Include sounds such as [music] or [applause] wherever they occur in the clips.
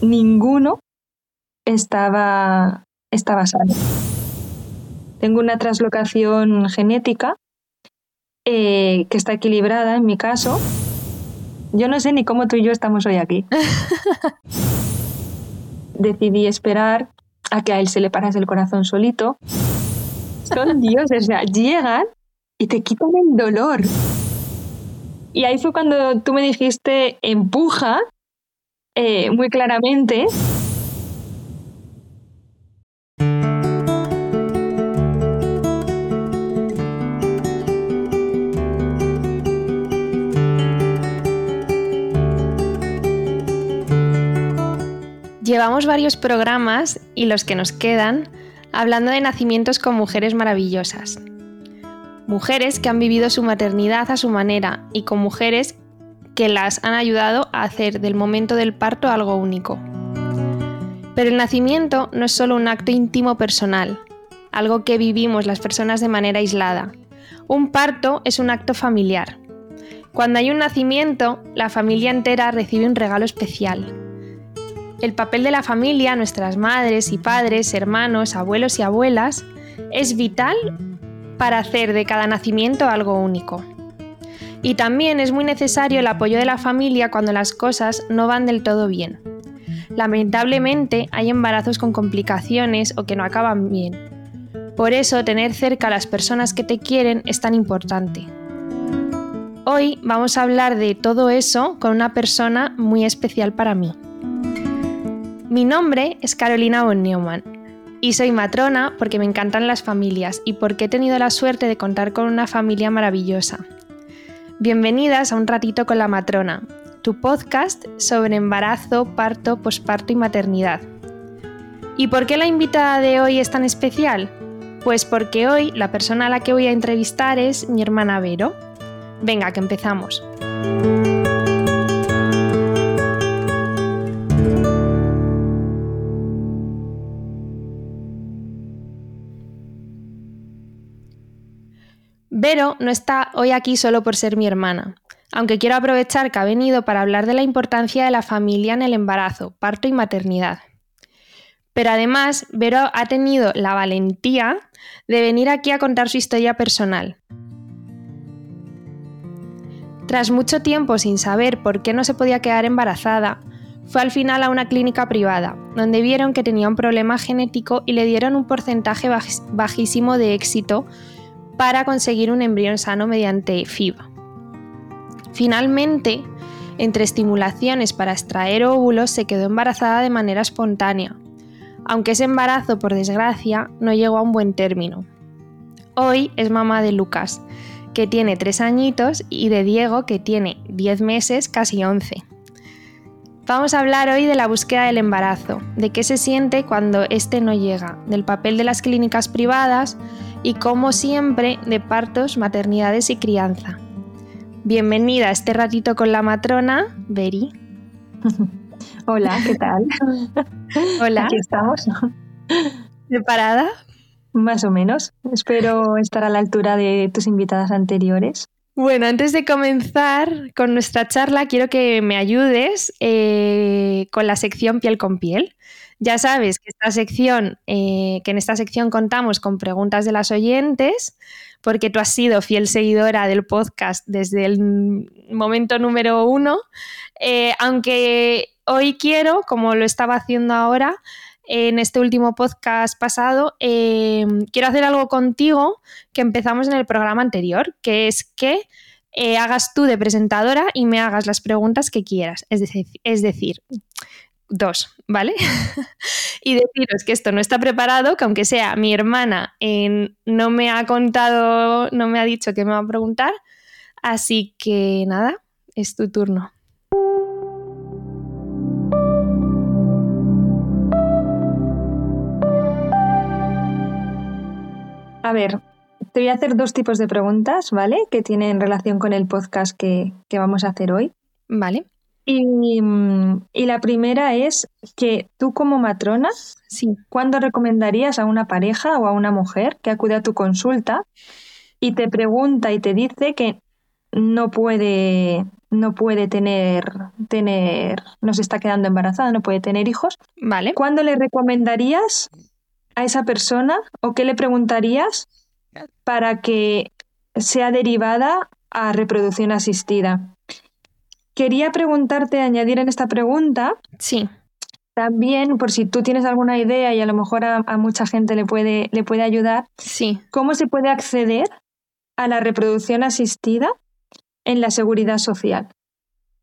ninguno estaba, estaba sano. Tengo una translocación genética eh, que está equilibrada en mi caso. Yo no sé ni cómo tú y yo estamos hoy aquí. [laughs] Decidí esperar a que a él se le parase el corazón solito. Son dioses, o sea, llegan y te quitan el dolor. Y ahí fue cuando tú me dijiste empuja eh, muy claramente. Llevamos varios programas y los que nos quedan hablando de nacimientos con mujeres maravillosas. Mujeres que han vivido su maternidad a su manera y con mujeres que las han ayudado a hacer del momento del parto algo único. Pero el nacimiento no es solo un acto íntimo personal, algo que vivimos las personas de manera aislada. Un parto es un acto familiar. Cuando hay un nacimiento, la familia entera recibe un regalo especial, el papel de la familia, nuestras madres y padres, hermanos, abuelos y abuelas, es vital para hacer de cada nacimiento algo único. Y también es muy necesario el apoyo de la familia cuando las cosas no van del todo bien. Lamentablemente hay embarazos con complicaciones o que no acaban bien. Por eso tener cerca a las personas que te quieren es tan importante. Hoy vamos a hablar de todo eso con una persona muy especial para mí. Mi nombre es Carolina von Neumann y soy matrona porque me encantan las familias y porque he tenido la suerte de contar con una familia maravillosa. Bienvenidas a Un ratito con la matrona, tu podcast sobre embarazo, parto, posparto y maternidad. ¿Y por qué la invitada de hoy es tan especial? Pues porque hoy la persona a la que voy a entrevistar es mi hermana Vero. Venga, que empezamos. Vero no está hoy aquí solo por ser mi hermana, aunque quiero aprovechar que ha venido para hablar de la importancia de la familia en el embarazo, parto y maternidad. Pero además, Vero ha tenido la valentía de venir aquí a contar su historia personal. Tras mucho tiempo sin saber por qué no se podía quedar embarazada, fue al final a una clínica privada, donde vieron que tenía un problema genético y le dieron un porcentaje bajísimo de éxito para conseguir un embrión sano mediante FIV. Finalmente, entre estimulaciones para extraer óvulos, se quedó embarazada de manera espontánea, aunque ese embarazo, por desgracia, no llegó a un buen término. Hoy es mamá de Lucas, que tiene 3 añitos, y de Diego, que tiene 10 meses, casi 11. Vamos a hablar hoy de la búsqueda del embarazo, de qué se siente cuando éste no llega, del papel de las clínicas privadas, y como siempre de partos, maternidades y crianza. Bienvenida a este ratito con la matrona, Beri. [laughs] Hola, ¿qué tal? [laughs] Hola. Aquí estamos. ¿Preparada? Más o menos. Espero estar a la altura de tus invitadas anteriores. Bueno, antes de comenzar con nuestra charla, quiero que me ayudes eh, con la sección piel con piel. Ya sabes que esta sección, eh, que en esta sección contamos con preguntas de las oyentes, porque tú has sido fiel seguidora del podcast desde el momento número uno. Eh, aunque hoy quiero, como lo estaba haciendo ahora, en este último podcast pasado, eh, quiero hacer algo contigo que empezamos en el programa anterior, que es que hagas tú de presentadora y me hagas las preguntas que quieras. Es es decir dos, ¿vale? [laughs] y deciros que esto no está preparado, que aunque sea mi hermana no me ha contado, no me ha dicho que me va a preguntar, así que nada, es tu turno. A ver, te voy a hacer dos tipos de preguntas, ¿vale? Que tienen relación con el podcast que, que vamos a hacer hoy. Vale. Mm, y, la primera es que tú como matrona, sí. ¿cuándo recomendarías a una pareja o a una mujer que acude a tu consulta y te pregunta y te dice que no puede no puede tener, tener, no se está quedando embarazada, no puede tener hijos, Vale. ¿cuándo le recomendarías a esa persona o qué le preguntarías para que sea derivada a reproducción asistida? Quería preguntarte, añadir en esta pregunta, Sí. también, por si tú tienes alguna idea y a lo mejor a, a mucha gente le puede, le puede ayudar, Sí. ¿cómo se puede acceder a la reproducción asistida en la seguridad social?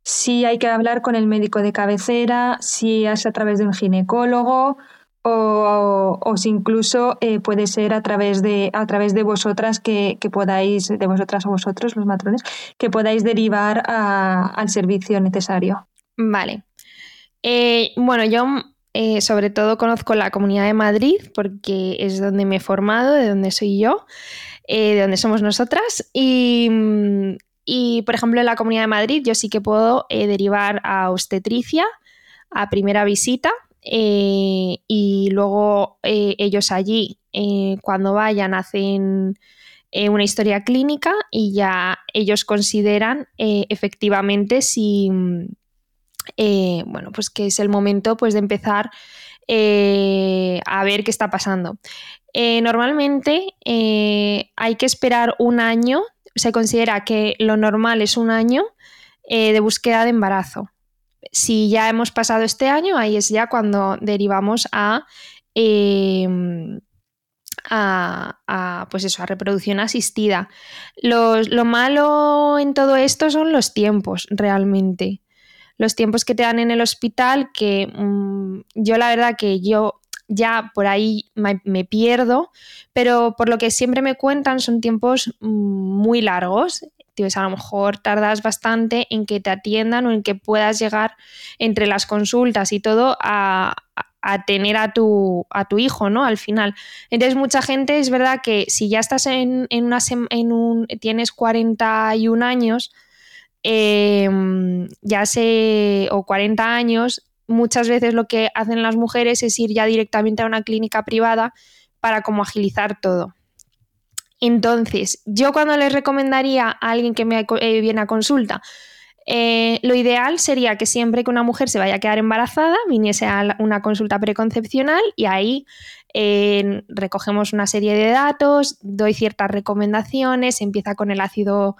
Si hay que hablar con el médico de cabecera, si es a través de un ginecólogo o, o si incluso eh, puede ser a través de, a través de vosotras que, que podáis, de vosotras o vosotros, los matrones, que podáis derivar al servicio necesario. Vale. Eh, bueno, yo eh, sobre todo conozco la Comunidad de Madrid porque es donde me he formado, de donde soy yo, de donde somos nosotras. Y, y, por ejemplo, en la Comunidad de Madrid yo sí que puedo derivar a obstetricia a primera visita eh, y luego eh, ellos allí, eh, cuando vayan, hacen una historia clínica y ya ellos consideran efectivamente si, mm, bueno, pues que es el momento pues, de empezar a ver qué está pasando. Normalmente hay que esperar un año, se considera que lo normal es un año de búsqueda de embarazo. Si ya hemos pasado este año, ahí es ya cuando derivamos a, eh, a, pues eso, a reproducción asistida. Lo malo en todo esto son los tiempos, realmente los tiempos que te dan en el hospital, que mm, yo la verdad que yo ya por ahí me, me pierdo, pero por lo que siempre me cuentan son tiempos mm, muy largos. A lo mejor tardas bastante en que te atiendan o en que puedas llegar entre las consultas y todo a, a- tener a tu, a tu hijo, ¿no? Al final. Entonces, mucha gente es verdad que si ya estás en, en una en un, tienes 41 años, eh, ya sé, o 40 años, muchas veces lo que hacen las mujeres es ir ya directamente a una clínica privada para como agilizar todo. Entonces, yo cuando les recomendaría a alguien que me eh, viene a consulta, eh, lo ideal sería que siempre que una mujer se vaya a quedar embarazada, viniese a una consulta preconcepcional y ahí eh, recogemos una serie de datos, doy ciertas recomendaciones, empieza con el ácido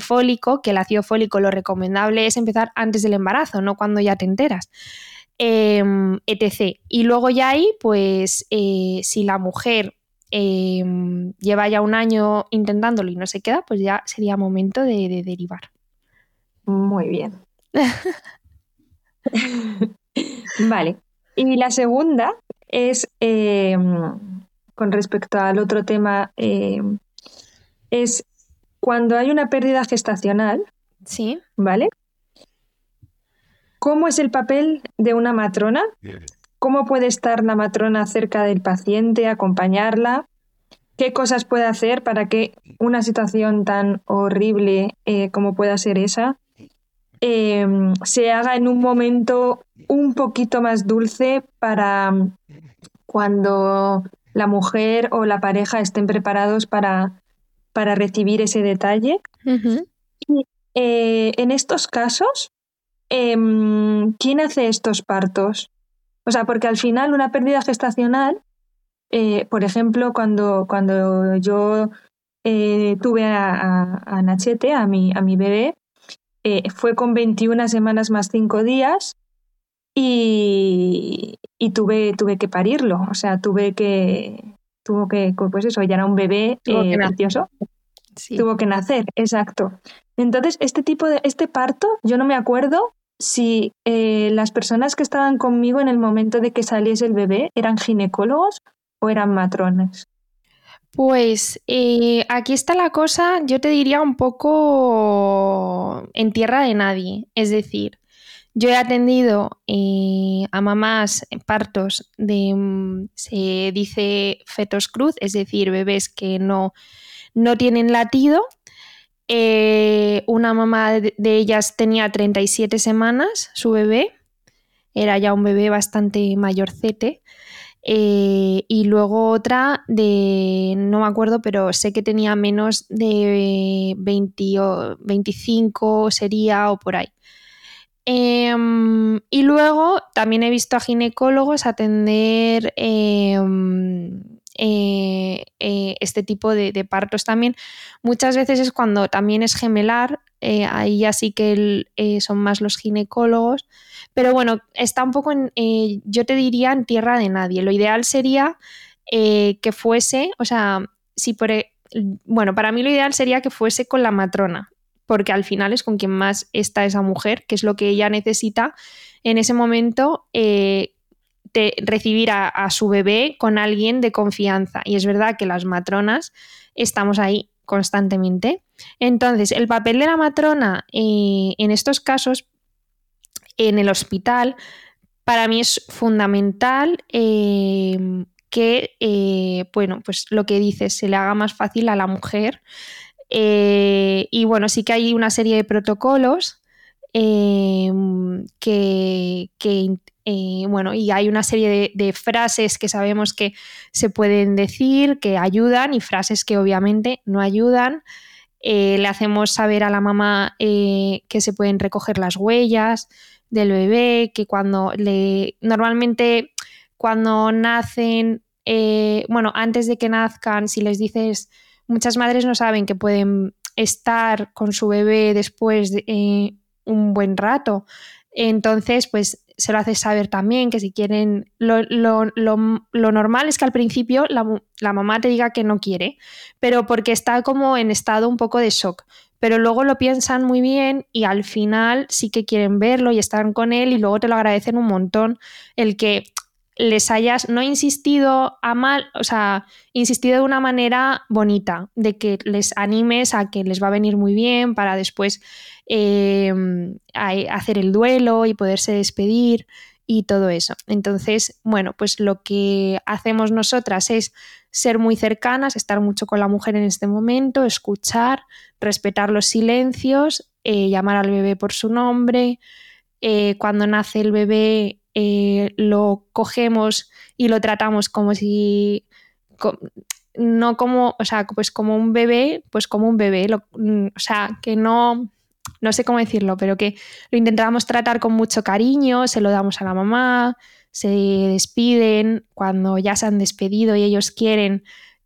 fólico, que el ácido fólico lo recomendable es empezar antes del embarazo, no cuando ya te enteras. eh, etc. Y luego ya ahí, pues si la mujer eh, lleva ya un año intentándolo y no se queda, pues ya sería momento de, de derivar. Muy bien. Vale. Y la segunda es eh, con respecto al otro tema, eh, es cuando hay una pérdida gestacional, Sí. ¿vale? ¿Cómo es el papel de una matrona? ¿Cómo puede estar la matrona cerca del paciente, acompañarla? ¿Qué cosas puede hacer para que una situación tan horrible eh, como pueda ser esa eh, se haga en un momento un poquito más dulce para mm, cuando la mujer o la pareja estén preparados para, para recibir ese detalle? Ujú. Eh, en estos casos, em, ¿quién hace estos partos? O sea, porque al final una pérdida gestacional, eh, por ejemplo, cuando, cuando yo eh, tuve a, a- a Nachete, a mi, a mi bebé, eh, fue con 21 semanas más 5 días y, y tuve, tuve que parirlo. O sea, tuve que, tuvo que, pues eso, ya era un bebé Tuvo eh, precioso Sí. tuvo que nacer, exacto. Entonces, este tipo de, este parto, yo no me acuerdo si eh, las personas que estaban conmigo en el momento de que saliese el bebé eran ginecólogos o eran matrones. Pues eh, aquí está la cosa, yo te diría un poco en tierra de nadie. Es decir, yo he atendido eh, a mamás en partos de, mm, se dice fetos cruz, es decir, bebés que no, no tienen latido. Eh, una mamá de, ellas tenía 37 semanas, su bebé, era ya un bebé bastante mayorcete. Eh, y luego otra de, no me acuerdo, pero sé que tenía menos de 20 o 25 sería o por ahí. Em, y luego también he visto a ginecólogos atender em, eh, eh, este tipo de, partos también. Muchas veces es cuando también es gemelar, eh, ahí ya sí que son más los ginecólogos, pero bueno, está un poco en, yo te diría, en tierra de nadie. Lo ideal sería que fuese, o sea, si por, e, bueno, para mí lo ideal sería que fuese con la matrona, porque al final es con quien más está esa mujer, que es lo que ella necesita en ese momento recibir a, su bebé con alguien de confianza. Y es verdad que las matronas estamos ahí constantemente. Entonces, el papel de la matrona eh, en estos casos, en el hospital, para mí es fundamental eh, que, eh, bueno, pues lo que dices, se le haga más fácil a la mujer. y bueno, sí que hay una serie de protocolos que, que, eh, bueno, y hay una serie de, frases que sabemos que se pueden decir, que ayudan, y frases que obviamente no ayudan. Eh, le hacemos saber a la mamá eh, que se pueden recoger las huellas del bebé, que cuando le. Normalmente, cuando nacen, bueno, antes de que nazcan, si les dices. Muchas madres no saben que pueden estar con su bebé después de un buen rato. Entonces, pues se lo hace saber también, que si quieren, lo, normal es que al principio la, mamá te diga que no quiere, pero porque está como en estado un poco de shock. Pero luego lo piensan muy bien y al final sí que quieren verlo y están con él y luego te lo agradecen un montón el que les hayas no insistido a mal, o sea, insistido de una manera bonita, de que les animes a que les va a venir muy bien para después eh, hacer el duelo y poderse despedir y todo eso. Entonces, bueno, pues lo que hacemos nosotras es ser muy cercanas, estar mucho con la mujer en este momento, escuchar, respetar los silencios, eh, llamar al bebé por su nombre. Eh, cuando nace el bebé, eh, lo cogemos y lo tratamos como si no como, o sea, pues como un bebé, pues como un bebé, mm, o sea, que no, no sé cómo decirlo, pero que lo intentamos tratar con mucho cariño, se lo damos a la mamá, se despiden, cuando ya se han despedido y ellos quieren,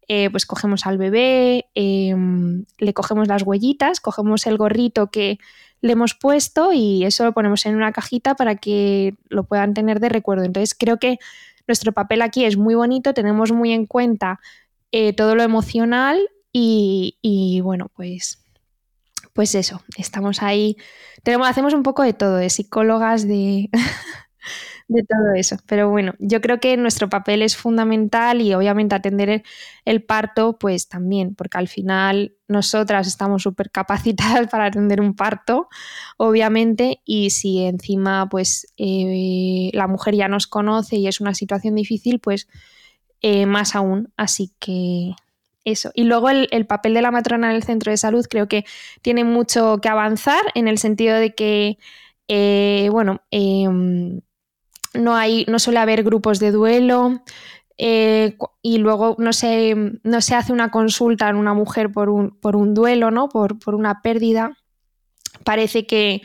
eh, pues cogemos al bebé, em, le cogemos las huellitas, cogemos el gorrito que le hemos puesto y eso lo ponemos en una cajita para que lo puedan tener de recuerdo. Entonces creo que nuestro papel aquí es muy bonito, tenemos muy en cuenta eh, todo lo emocional y, bueno, pues, pues eso, estamos ahí, tenemos, hacemos un poco de todo, de psicólogas, de... [laughs] de todo eso. Pero bueno, yo creo que nuestro papel es fundamental y obviamente atender el, parto, pues también, porque al final nosotras estamos súper capacitadas [laughs] para atender un parto, obviamente, y si encima pues eh, la mujer ya nos conoce y es una situación difícil, pues eh, más aún. Así que eso. Y luego el, papel de la matrona en el centro de salud creo que tiene mucho que avanzar en el sentido de que, eh, bueno, em, no, hay, no suele haber grupos de duelo eh, y luego no se, no se hace una consulta en una mujer por un, por un duelo, ¿no? Por, una pérdida. Parece que,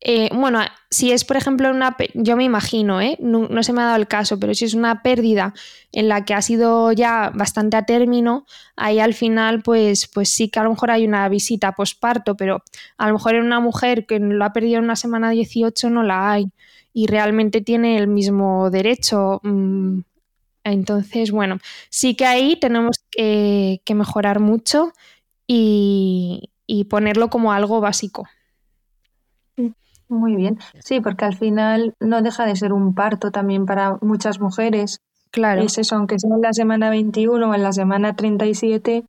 eh, bueno, si es por ejemplo una, yo me imagino, ¿eh? no, no, se me ha dado el caso, pero si es una pérdida en la que ha sido ya bastante a término, ahí al final pues, pues sí que a lo mejor hay una visita posparto, pero a lo mejor en una mujer que lo ha perdido en una semana 18 no la hay y realmente tiene el mismo derecho. Mm, entonces, bueno, sí que ahí tenemos que, mejorar mucho y, ponerlo como algo básico. Muy bien. Sí, porque al final no deja de ser un parto también para muchas mujeres. Claro. Es eso, aunque sea en la semana 21 o en la semana 37,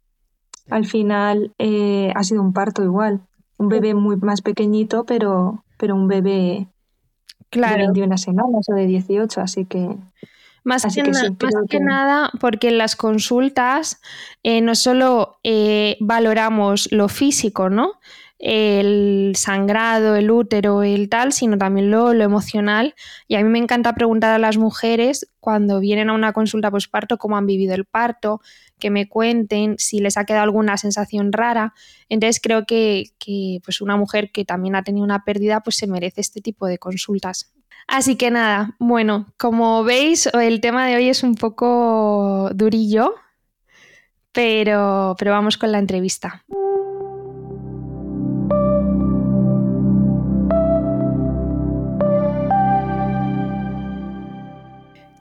al final eh, ha sido un parto igual. Un bebé muy más pequeñito, pero, pero un bebé claro. de 21 semanas o de 18, así que... Más, que, nada, porque en las consultas eh, no solo eh, valoramos lo físico, ¿no? el sangrado, el útero, el tal, sino también lo, lo, emocional. Y a mí me encanta preguntar a las mujeres cuando vienen a una consulta postparto cómo han vivido el parto, que me cuenten si les ha quedado alguna sensación rara. Entonces creo que, que pues una mujer que también ha tenido una pérdida pues se merece este tipo de consultas. Así que nada, bueno, como veis, el tema de hoy es un poco durillo, pero, pero vamos con la entrevista.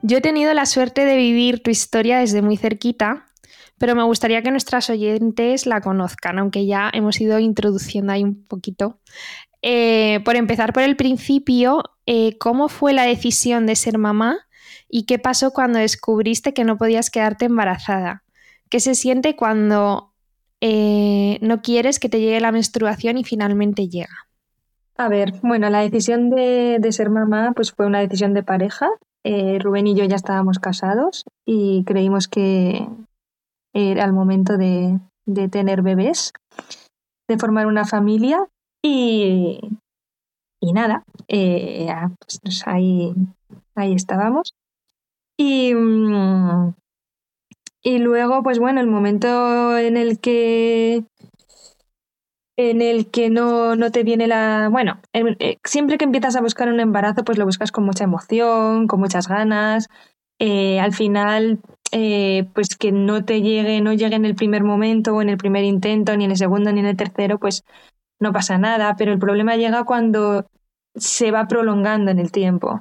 Yo he tenido la suerte de vivir tu historia desde muy cerquita, pero me gustaría que nuestras oyentes la conozcan, aunque ya hemos ido introduciendo ahí un poquito. Eh, por empezar por el principio, eh, ¿cómo fue la decisión de ser mamá y qué pasó cuando descubriste que no podías quedarte embarazada? ¿Qué se siente cuando eh, no quieres que te llegue la menstruación y finalmente llega? A ver, bueno, la decisión de, de ser mamá pues fue una decisión de pareja. Rubén y yo ya estábamos casados y creímos que era el momento de, de tener bebés, de formar una familia y, y nada, eh, pues ahí, ahí estábamos. Y, mm, y luego, pues bueno, el momento en el que en el que no, no te viene la... Bueno, eh, siempre que empiezas a buscar un embarazo, pues lo buscas con mucha emoción, con muchas ganas. Eh, al final, pues que no te llegue, no llegue en el primer momento o en el primer intento, ni en el segundo, ni en el tercero, pues no pasa nada, pero el problema llega cuando se va prolongando en el tiempo.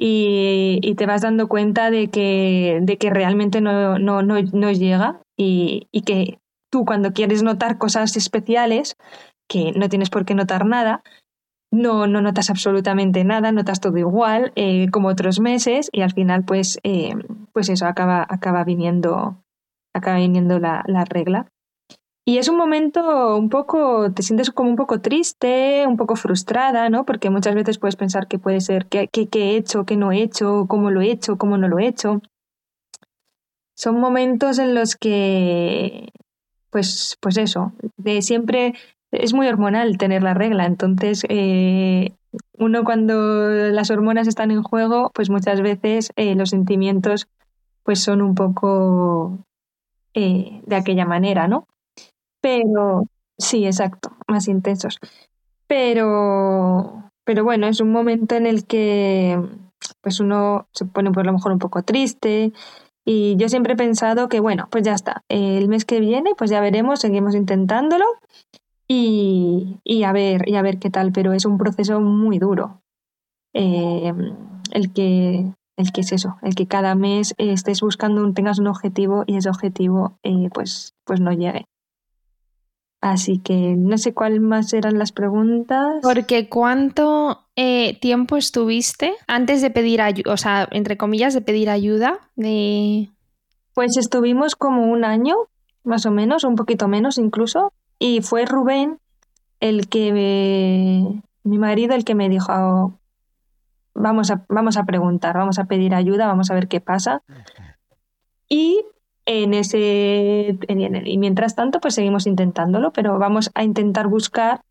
Y, te vas dando cuenta de que, de que realmente no, no, no, llega y, que tú cuando quieres notar cosas especiales, que no tienes por qué notar nada, no, no notas absolutamente nada, notas todo igual, eh, como otros meses, y al final, pues, eh, pues eso acaba, acaba viniendo, acaba viniendo la, la regla. Y es un momento un poco, te sientes como un poco triste, un poco frustrada, ¿no? Porque muchas veces puedes pensar que puede ser qué, he hecho, qué no he hecho, cómo lo he hecho, cómo no lo he hecho. Son momentos en los que, pues, pues eso, de siempre es muy hormonal tener la regla. Entonces, eh, uno cuando las hormonas están en juego, pues muchas veces eh, los sentimientos pues son un poco eh, de aquella manera, ¿no? Pero sí, exacto, más intensos. Pero, pero bueno, es un momento en el que pues uno se pone por lo mejor un poco triste. Y yo siempre he pensado que, bueno, pues ya está. El mes que viene, pues ya veremos, seguimos intentándolo y, y a ver, y a ver qué tal. Pero es un proceso muy duro. Eh, el que el que es eso, el que cada mes estés buscando, tengas un objetivo y ese objetivo eh, pues, pues no llegue. Así que no sé cuál más eran las preguntas. Porque cuánto eh, tiempo estuviste antes de pedir ayuda, o sea, entre comillas, de pedir ayuda. De... Pues estuvimos como un año, más o menos, un poquito menos incluso, y fue Rubén el que mi marido el que me dijo vamos a, vamos a preguntar, vamos a pedir ayuda, vamos a ver qué pasa. Y en ese y mientras tanto pues seguimos intentándolo pero vamos a intentar buscar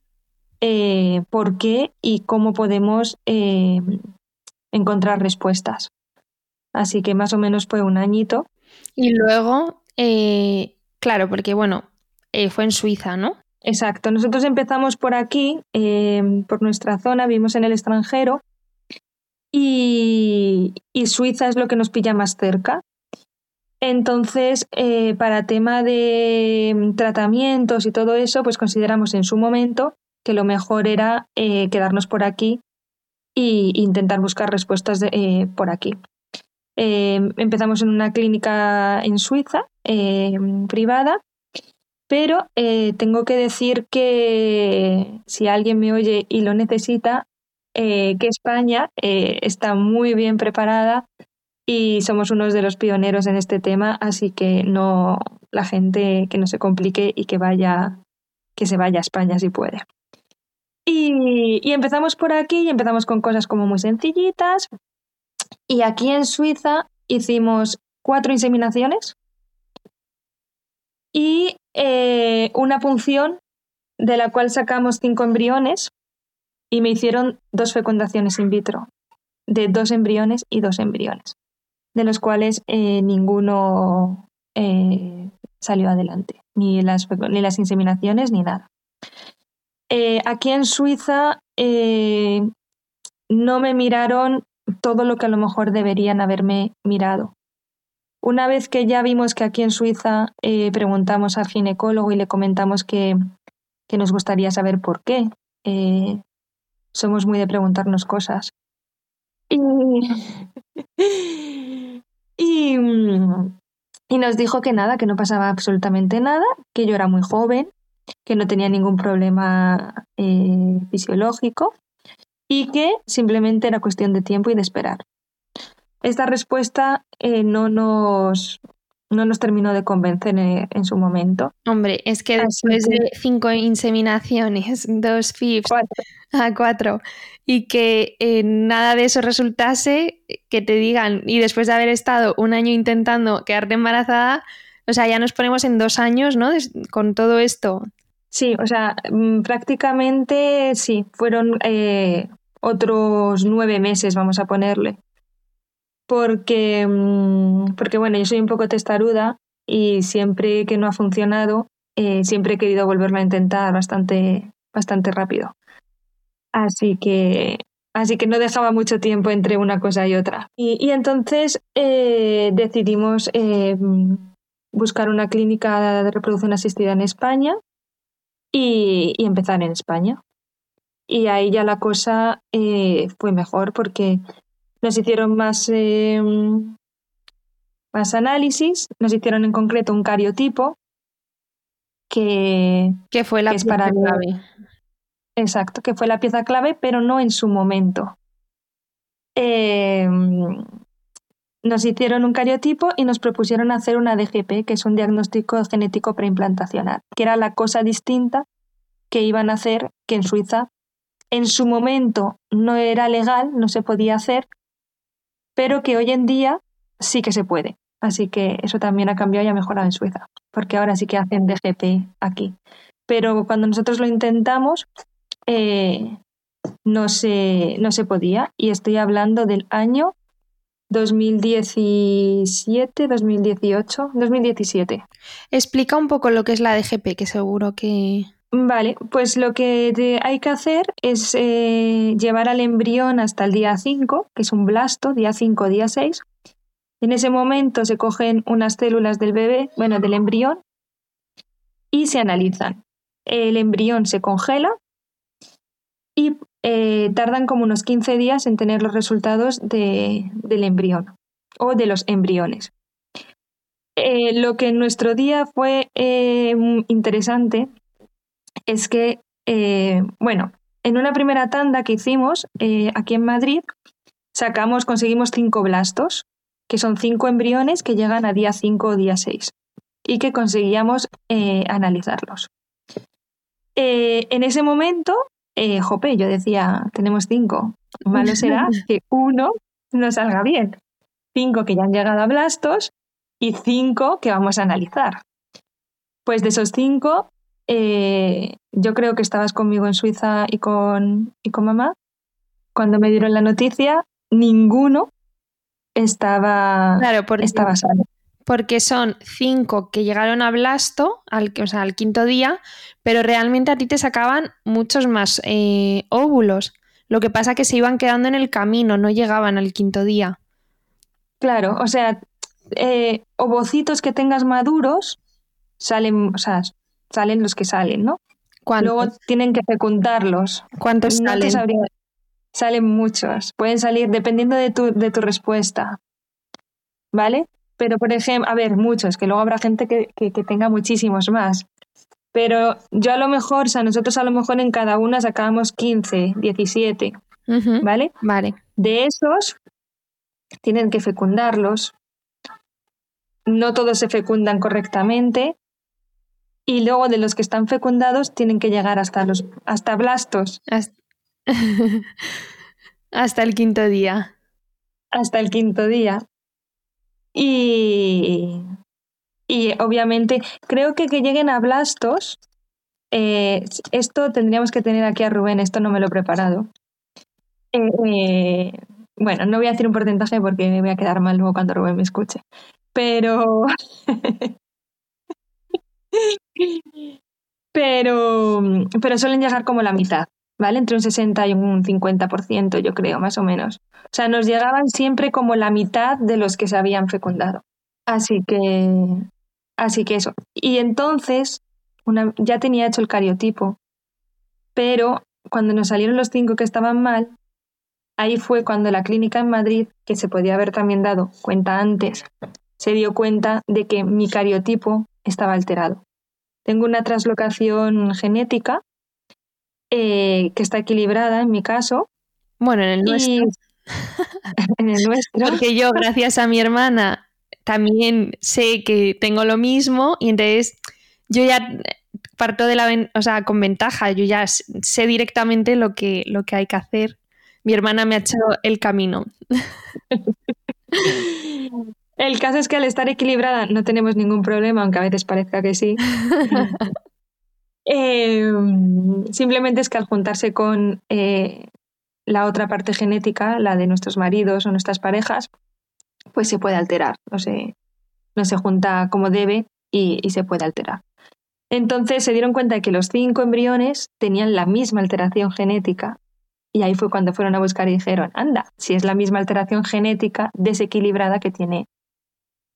eh, por qué y cómo podemos eh, encontrar respuestas así que más o menos fue un añito y luego eh, claro porque bueno fue en Suiza no exacto. Nosotros empezamos por aquí por nuestra zona vivimos en el extranjero y, Suiza es lo que nos pilla más cerca. Entonces, eh, para tema de tratamientos y todo eso, pues consideramos en su momento que lo mejor era eh, quedarnos por aquí e intentar buscar respuestas eh, por aquí. empezamos en una clínica en Suiza, privada, pero tengo que decir que si alguien me oye y lo necesita, que España está muy bien preparada y somos unos de los pioneros en este tema, así que no la gente que no se complique y que vaya que se vaya a España si puede. Y, y empezamos por aquí y empezamos con cosas como muy sencillitas. Y aquí en Suiza hicimos cuatro inseminaciones y eh, una punción de la cual sacamos cinco embriones y me hicieron dos fecundaciones in vitro, de dos embriones y dos embriones, de los cuales eh, ninguno eh, salió adelante, ni las, ni las inseminaciones ni nada. Aquí en Suiza no me miraron todo lo que a lo mejor deberían haberme mirado. Una vez que ya vimos que aquí en Suiza preguntamos al ginecólogo y le comentamos que, que nos gustaría saber por qué, somos muy de preguntarnos cosas. [laughs] Y, y, nos dijo que nada, que no pasaba absolutamente nada, que yo era muy joven, que no tenía ningún problema eh, fisiológico y que simplemente era cuestión de tiempo y de esperar. Esta respuesta eh, no, nos, no nos terminó de convencer en, su momento. Hombre, es que después de cinco inseminaciones, [laughs] dos FIFs a cuatro, y que eh, nada de eso resultase, que te digan, y después de haber estado un año intentando quedarte embarazada, o sea, ya nos ponemos en dos años, ¿no? con todo esto. Sí, o sea, mm, prácticamente sí, fueron eh, otros nueve meses, vamos a ponerle porque, mm, porque bueno, yo soy un poco testaruda y siempre que no ha funcionado, eh, siempre he querido volverlo a intentar bastante, bastante rápido. Así que, así que no dejaba mucho tiempo entre una cosa y otra. Y, entonces eh, decidimos eh, buscar una clínica de reproducción asistida en España y, y empezar en España. Y ahí ya la cosa fue mejor porque nos hicieron más, eh, más análisis, nos hicieron en concreto un cariotipo que, que fue la pieza clave. Exacto, que fue la pieza clave, pero no en su momento. Em, nos hicieron un cariotipo y nos propusieron hacer una DGP, que es un diagnóstico genético preimplantacional, que era la cosa distinta que iban a hacer, que en Suiza en su momento no era legal, no se podía hacer, pero que hoy en día sí que se puede. Así que eso también ha cambiado y ha mejorado en Suiza, porque ahora sí que hacen DGP aquí. Pero cuando nosotros lo intentamos, eh, no, se, no se podía. Y estoy hablando del año 2017, 2018, 2017. Explica un poco lo que es la DGP, que seguro que... Vale, pues lo que hay que hacer es eh, llevar al embrión hasta el día 5, que es un blasto, día 5, día 6. En ese momento se cogen unas células del bebé, bueno, del embrión, y se analizan. El embrión se congela y eh, tardan como unos 15 días en tener los resultados del embrión o de los embriones. Eh, lo que en nuestro día fue interesante es que, eh, bueno, en una primera tanda que hicimos eh, aquí en Madrid, sacamos, conseguimos cinco blastos, que son cinco embriones que llegan a día 5 o día 6 y que conseguíamos eh, analizarlos. en ese momento, jope, yo decía, tenemos cinco, malo [laughs] será que uno no salga bien. Cinco que ya han llegado a blastos y cinco que vamos a analizar. Pues de esos cinco, eh, yo creo que estabas conmigo en Suiza y con, y con mamá. Cuando me dieron la noticia, ninguno estaba, claro, porque, estaba sano. Porque son cinco que llegaron a Blasto, al, o sea, al quinto día, pero realmente a ti te sacaban muchos más eh, óvulos. Lo que pasa es que se iban quedando en el camino, no llegaban al quinto día. Claro, o sea, eh, ovocitos que tengas maduros salen, o sea, salen los que salen, ¿no? Luego tienen que fecundarlos. ¿Cuántos salen? Salen muchos. Pueden salir dependiendo de tu, de tu respuesta. ¿Vale? Pero, por ejemplo, a ver, muchos, que luego habrá gente que, tenga muchísimos más. Pero yo a lo mejor, o sea, nosotros a lo mejor en cada una sacábamos 15, 17. ¿Vale? Vale. De esos, tienen que fecundarlos. No todos se fecundan correctamente y luego de los que están fecundados tienen que llegar hasta los hasta blastos. [laughs] Hasta, el quinto día. Hasta el quinto día. Y, y obviamente creo que que lleguen a blastos eh, esto tendríamos que tener aquí a Rubén, esto no me lo he preparado. Eh, eh, bueno, no voy a decir un porcentaje porque me voy a quedar mal luego cuando Rubén me escuche. Pero. [laughs] pero. Pero suelen llegar como la mitad, ¿vale? Entre un 60 y un 50%, yo creo, más o menos. O sea, nos llegaban siempre como la mitad de los que se habían fecundado. Así que. Así que eso. Y entonces, ya tenía hecho el cariotipo, pero cuando nos salieron los cinco que estaban mal, ahí fue cuando la clínica en Madrid, que se podía haber también dado cuenta antes, se dio cuenta de que mi cariotipo estaba alterado. Tengo una translocación genética eh, que está equilibrada en mi caso. Bueno, en el nuestro. [laughs] en el nuestro. Porque yo, gracias a mi hermana, también sé que tengo lo mismo y entonces yo ya parto de la, o sea, con ventaja, yo ya sé directamente lo que, lo que hay que hacer. Mi hermana me ha hecho el camino. [laughs] El caso es que al estar equilibrada no tenemos ningún problema, aunque a veces parezca que sí. [laughs] Em, simplemente es que al juntarse con eh, la otra parte genética, la de nuestros maridos o nuestras parejas, pues se puede alterar, no se, no se junta como debe y se puede alterar. Entonces se dieron cuenta de que los cinco embriones tenían la misma alteración genética. Y ahí fue cuando fueron a buscar y dijeron, anda, si es la misma alteración genética desequilibrada que tiene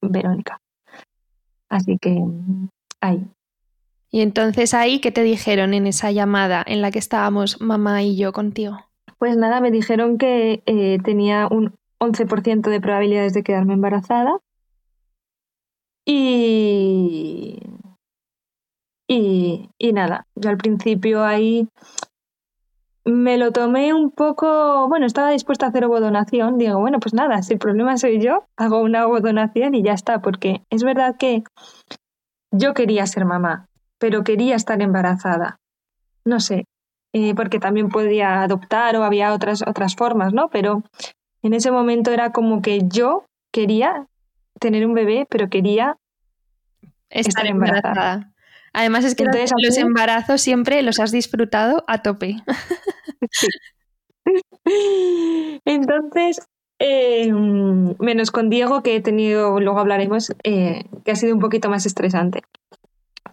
Verónica. Así que ahí. Y entonces ahí, ¿qué te dijeron en esa llamada en la que estábamos mamá y yo contigo? Pues nada, me dijeron que eh, tenía un 11% de probabilidades de quedarme embarazada. Y y, nada, yo al principio ahí me lo tomé un poco, bueno, estaba dispuesta a hacer ovodonación. Digo, bueno, pues nada, si el problema soy yo, hago una ovodonación y ya está, porque es verdad que yo quería ser mamá, pero quería estar embarazada. No sé, eh, porque también podía adoptar o había otras, otras formas, ¿no? Pero en ese momento era como que yo quería tener un bebé, pero quería estar, embarazada. Además es que los embarazos siempre los has disfrutado a tope. [laughs] Entonces, em, menos con Diego, que he tenido, luego hablaremos, eh, que ha sido un poquito más estresante.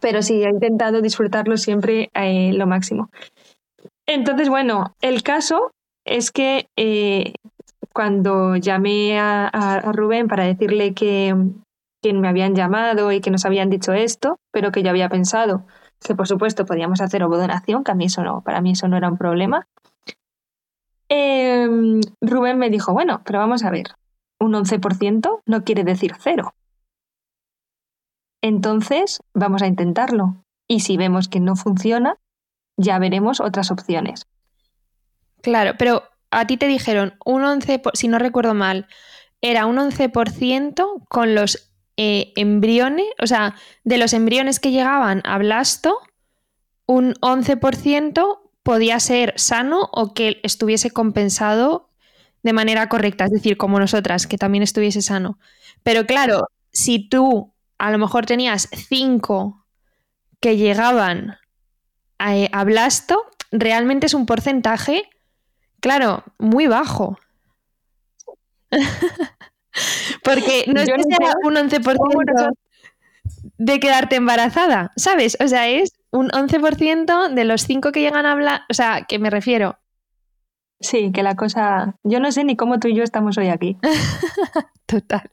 Pero sí, he intentado disfrutarlo siempre eh, lo máximo. Entonces, bueno, el caso es que eh, cuando llamé a, Rubén para decirle que, que me habían llamado y que nos habían dicho esto, pero que yo había pensado que por supuesto podíamos hacer ovodonación, que a mí eso no, para mí eso no era un problema. Em, Rubén me dijo, bueno, pero vamos a ver, un 11% no quiere decir cero. Entonces, vamos a intentarlo. Y si vemos que no funciona, ya veremos otras opciones. Claro, pero a ti te dijeron un 11%, si no recuerdo mal, era un 11% con los eh, embriones, o sea, de los embriones que llegaban a blasto, un 11% podía ser sano o que estuviese compensado de manera correcta, es decir, como nosotras, que también estuviese sano. Pero claro, si tú a lo mejor tenías 5 que llegaban a, a blasto, realmente es un porcentaje, claro, muy bajo. [laughs] Porque no es que sea un 11% de quedarte embarazada, ¿sabes? O sea, es un 11% de los 5 que llegan a hablar, o sea, que me refiero. Sí, que la cosa... Yo no sé ni cómo tú y yo estamos hoy aquí. [laughs] Total.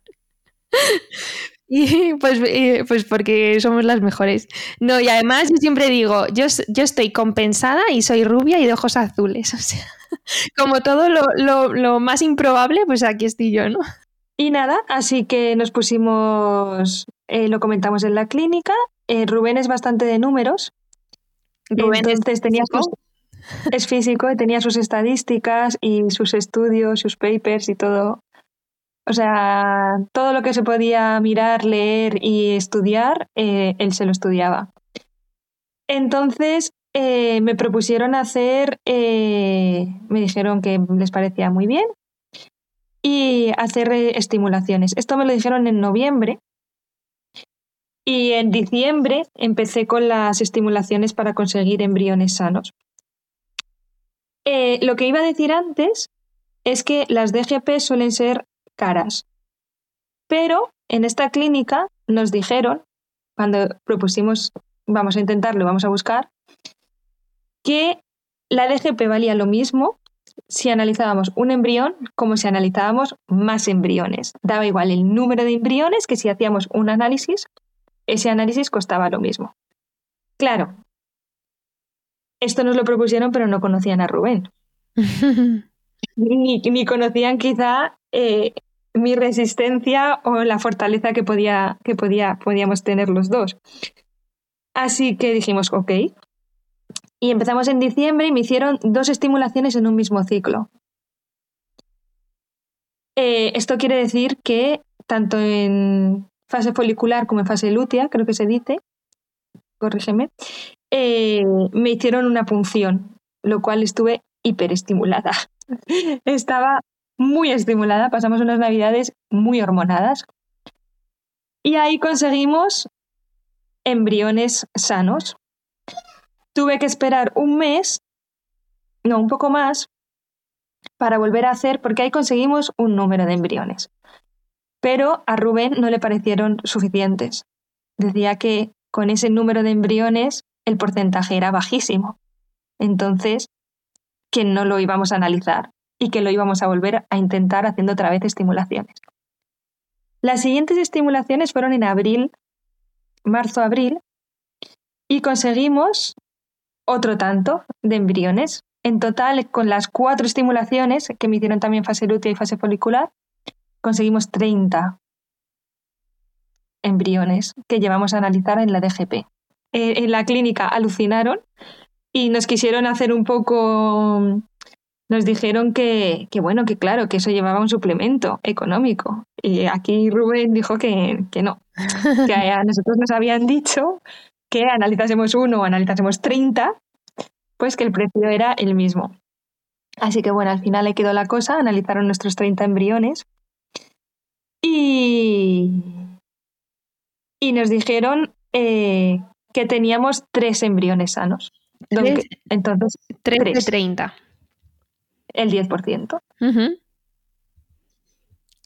Y pues, pues porque somos las mejores. No, y además yo siempre digo, yo, yo estoy compensada y soy rubia y de ojos azules. [laughs] O sea, como todo lo, lo, lo más improbable, pues aquí estoy yo, ¿no? Y nada, así que nos pusimos, eh, lo comentamos en la clínica. Eh, Rubén es bastante de números. Rubén es tenía físico. es físico y tenía sus estadísticas y sus estudios, sus papers y todo. O sea, todo lo que se podía mirar, leer y estudiar, eh, él se lo estudiaba. Entonces me propusieron hacer, me dijeron que les parecía muy bien y hacer estimulaciones. Esto me lo dijeron en noviembre. Y en diciembre empecé con las estimulaciones para conseguir embriones sanos. Eh, lo que iba a decir antes es que las DGP suelen ser caras, pero en esta clínica nos dijeron, cuando propusimos, vamos a intentarlo, vamos a buscar, que la DGP valía lo mismo si analizábamos un embrión como si analizábamos más embriones. Daba igual el número de embriones que si hacíamos un análisis, ese análisis costaba lo mismo. Claro, esto nos lo propusieron pero no conocían a Rubén. [laughs] ni, conocían quizá eh, mi resistencia o la fortaleza que, podía, que podía, podíamos tener los dos. Así que dijimos, ok, y empezamos en diciembre y me hicieron dos estimulaciones en un mismo ciclo. Eh, esto quiere decir que tanto en fase folicular como en fase lútea, creo que se dice, corrígeme, eh, me hicieron una punción, lo cual estuve hiperestimulada. [laughs] Estaba muy estimulada, pasamos unas navidades muy hormonadas. Y ahí conseguimos embriones sanos. Tuve que esperar un mes, no, un poco más, para volver a hacer, porque ahí conseguimos un número de embriones. Pero a Rubén no le parecieron suficientes. Decía que con ese número de embriones el porcentaje era bajísimo. Entonces, que no lo íbamos a analizar y que lo íbamos a volver a intentar haciendo otra vez estimulaciones. Las siguientes estimulaciones fueron en abril, marzo-abril, y conseguimos otro tanto de embriones. En total, con las cuatro estimulaciones que me hicieron también fase lútea y fase folicular, conseguimos 30 embriones que llevamos a analizar en la DGP. Eh, en la clínica alucinaron y nos quisieron hacer un poco nos dijeron que, bueno, que claro, que eso llevaba un suplemento económico. Y aquí Rubén dijo que, que no, que a nosotros nos habían dicho que analizásemos uno o analizásemos 30, pues que el precio era el mismo. Así que bueno, al final ahí quedó la cosa, analizaron nuestros 30 embriones y, y nos dijeron eh, que teníamos tres embriones sanos. entonces, 3 de 30. El 10%.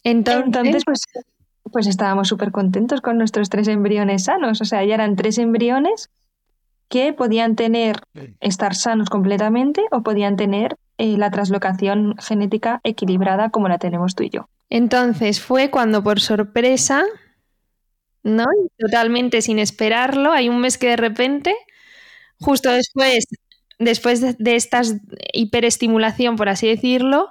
Entonces, pues, pues estábamos súper contentos con nuestros tres embriones sanos. O sea, ya eran tres embriones que podían tener, estar sanos completamente o podían tener eh, la translocación genética equilibrada como la tenemos tú y yo. Entonces fue cuando por sorpresa, ¿no? Totalmente sin esperarlo, hay un mes que de repente, justo después, después de, de esta hiperestimulación, por así decirlo,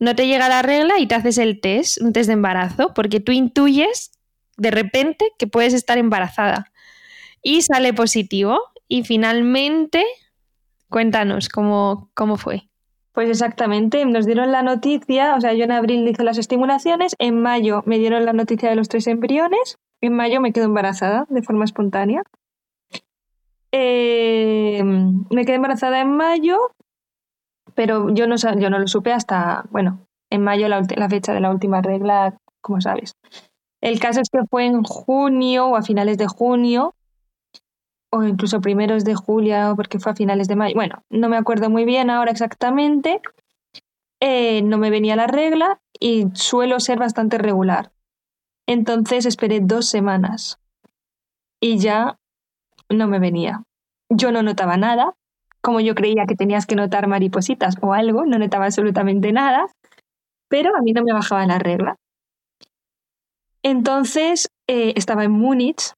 no te llega la regla y te haces el test, un test de embarazo, porque tú intuyes de repente que puedes estar embarazada y sale positivo. Y finalmente, cuéntanos cómo, cómo fue. Pues exactamente, nos dieron la noticia, o sea, yo en abril hice las estimulaciones, en mayo me dieron la noticia de los tres embriones, en mayo me quedo embarazada de forma espontánea. Eh, me quedé embarazada en mayo, pero yo no, yo no lo supe hasta, bueno, en mayo la, fecha de la última regla, como sabes. El caso es que fue en junio o a finales de junio, o incluso primeros de julio, porque fue a finales de mayo. Bueno, no me acuerdo muy bien ahora exactamente. Eh, no me venía la regla y suelo ser bastante regular. Entonces esperé dos semanas y ya no me venía. Yo no notaba nada, como yo creía que tenías que notar maripositas o algo, no notaba absolutamente nada, pero a mí no me bajaba la regla. Entonces eh, estaba en Múnich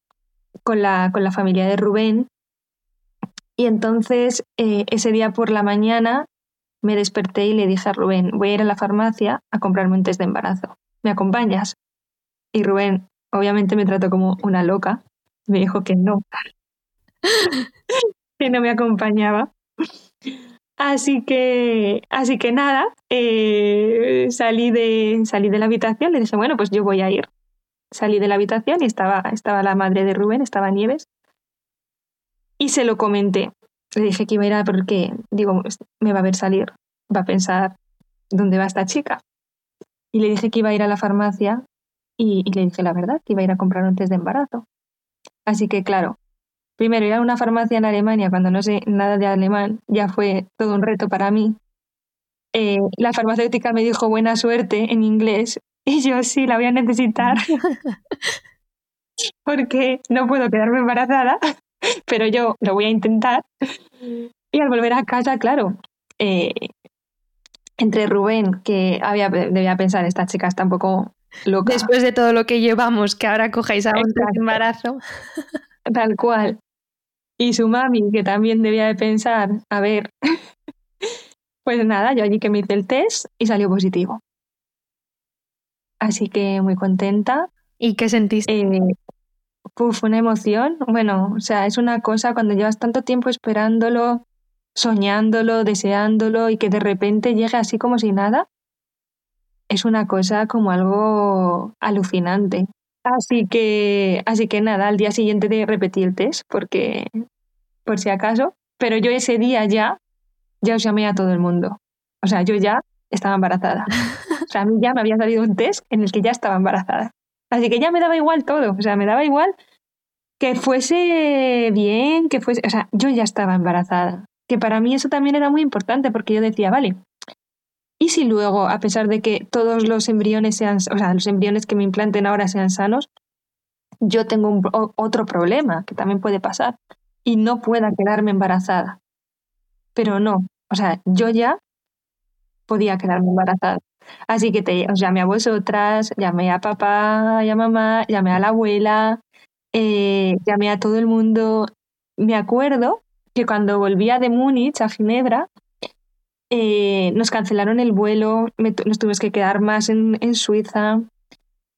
con la, con la familia de Rubén y entonces eh, ese día por la mañana me desperté y le dije a Rubén, voy a ir a la farmacia a comprarme un test de embarazo. ¿Me acompañas? Y Rubén obviamente me trató como una loca. Me dijo que no. [laughs] que no me acompañaba. Así que, así que nada, eh, salí, de, salí de la habitación, le dije, bueno, pues yo voy a ir. Salí de la habitación y estaba, estaba la madre de Rubén, estaba Nieves, y se lo comenté. Le dije que iba a ir a porque, digo, pues, me va a ver salir, va a pensar, ¿dónde va esta chica? Y le dije que iba a ir a la farmacia y, le dije la verdad, que iba a ir a comprar un test de embarazo. Así que, claro, primero ir a una farmacia en Alemania cuando no sé nada de alemán ya fue todo un reto para mí. Eh, la farmacéutica me dijo buena suerte en inglés [laughs] y yo sí la voy a necesitar [laughs] porque no puedo quedarme embarazada, [laughs] pero yo lo voy a intentar. Y al volver a casa, claro, eh, entre Rubén, que había, debía pensar, esta chica está un poco loca. Después de todo lo que llevamos, que ahora cojáis a un embarazo. Tal cual. Y su mami, que también debía de pensar, a ver, [laughs] pues nada, yo allí que me hice el test y salió positivo. Así que muy contenta. ¿Y qué sentiste? Eh, fue una emoción. Bueno, o sea, es una cosa cuando llevas tanto tiempo esperándolo, soñándolo, deseándolo y que de repente llegue así como si nada, es una cosa como algo alucinante. Así que, así que nada, al día siguiente de repetir el test, porque por si acaso, pero yo ese día ya, ya os llamé a todo el mundo. O sea, yo ya estaba embarazada. O sea, a mí ya me había salido un test en el que ya estaba embarazada. Así que ya me daba igual todo. O sea, me daba igual que fuese bien, que fuese. O sea, yo ya estaba embarazada. Que para mí eso también era muy importante porque yo decía, vale, ¿Y si luego, a pesar de que todos los embriones sean, o sea, los embriones que me implanten ahora sean sanos, yo tengo otro problema que también puede pasar y no pueda quedarme embarazada? Pero no, o sea, yo ya podía quedarme embarazada. Así que te, os llamé a vosotras, llamé a papá y a mamá, llamé a la abuela, eh, llamé a todo el mundo. Me acuerdo que cuando volvía de Múnich a Ginebra, eh, nos cancelaron el vuelo, nos tuvimos que quedar más en, Suiza.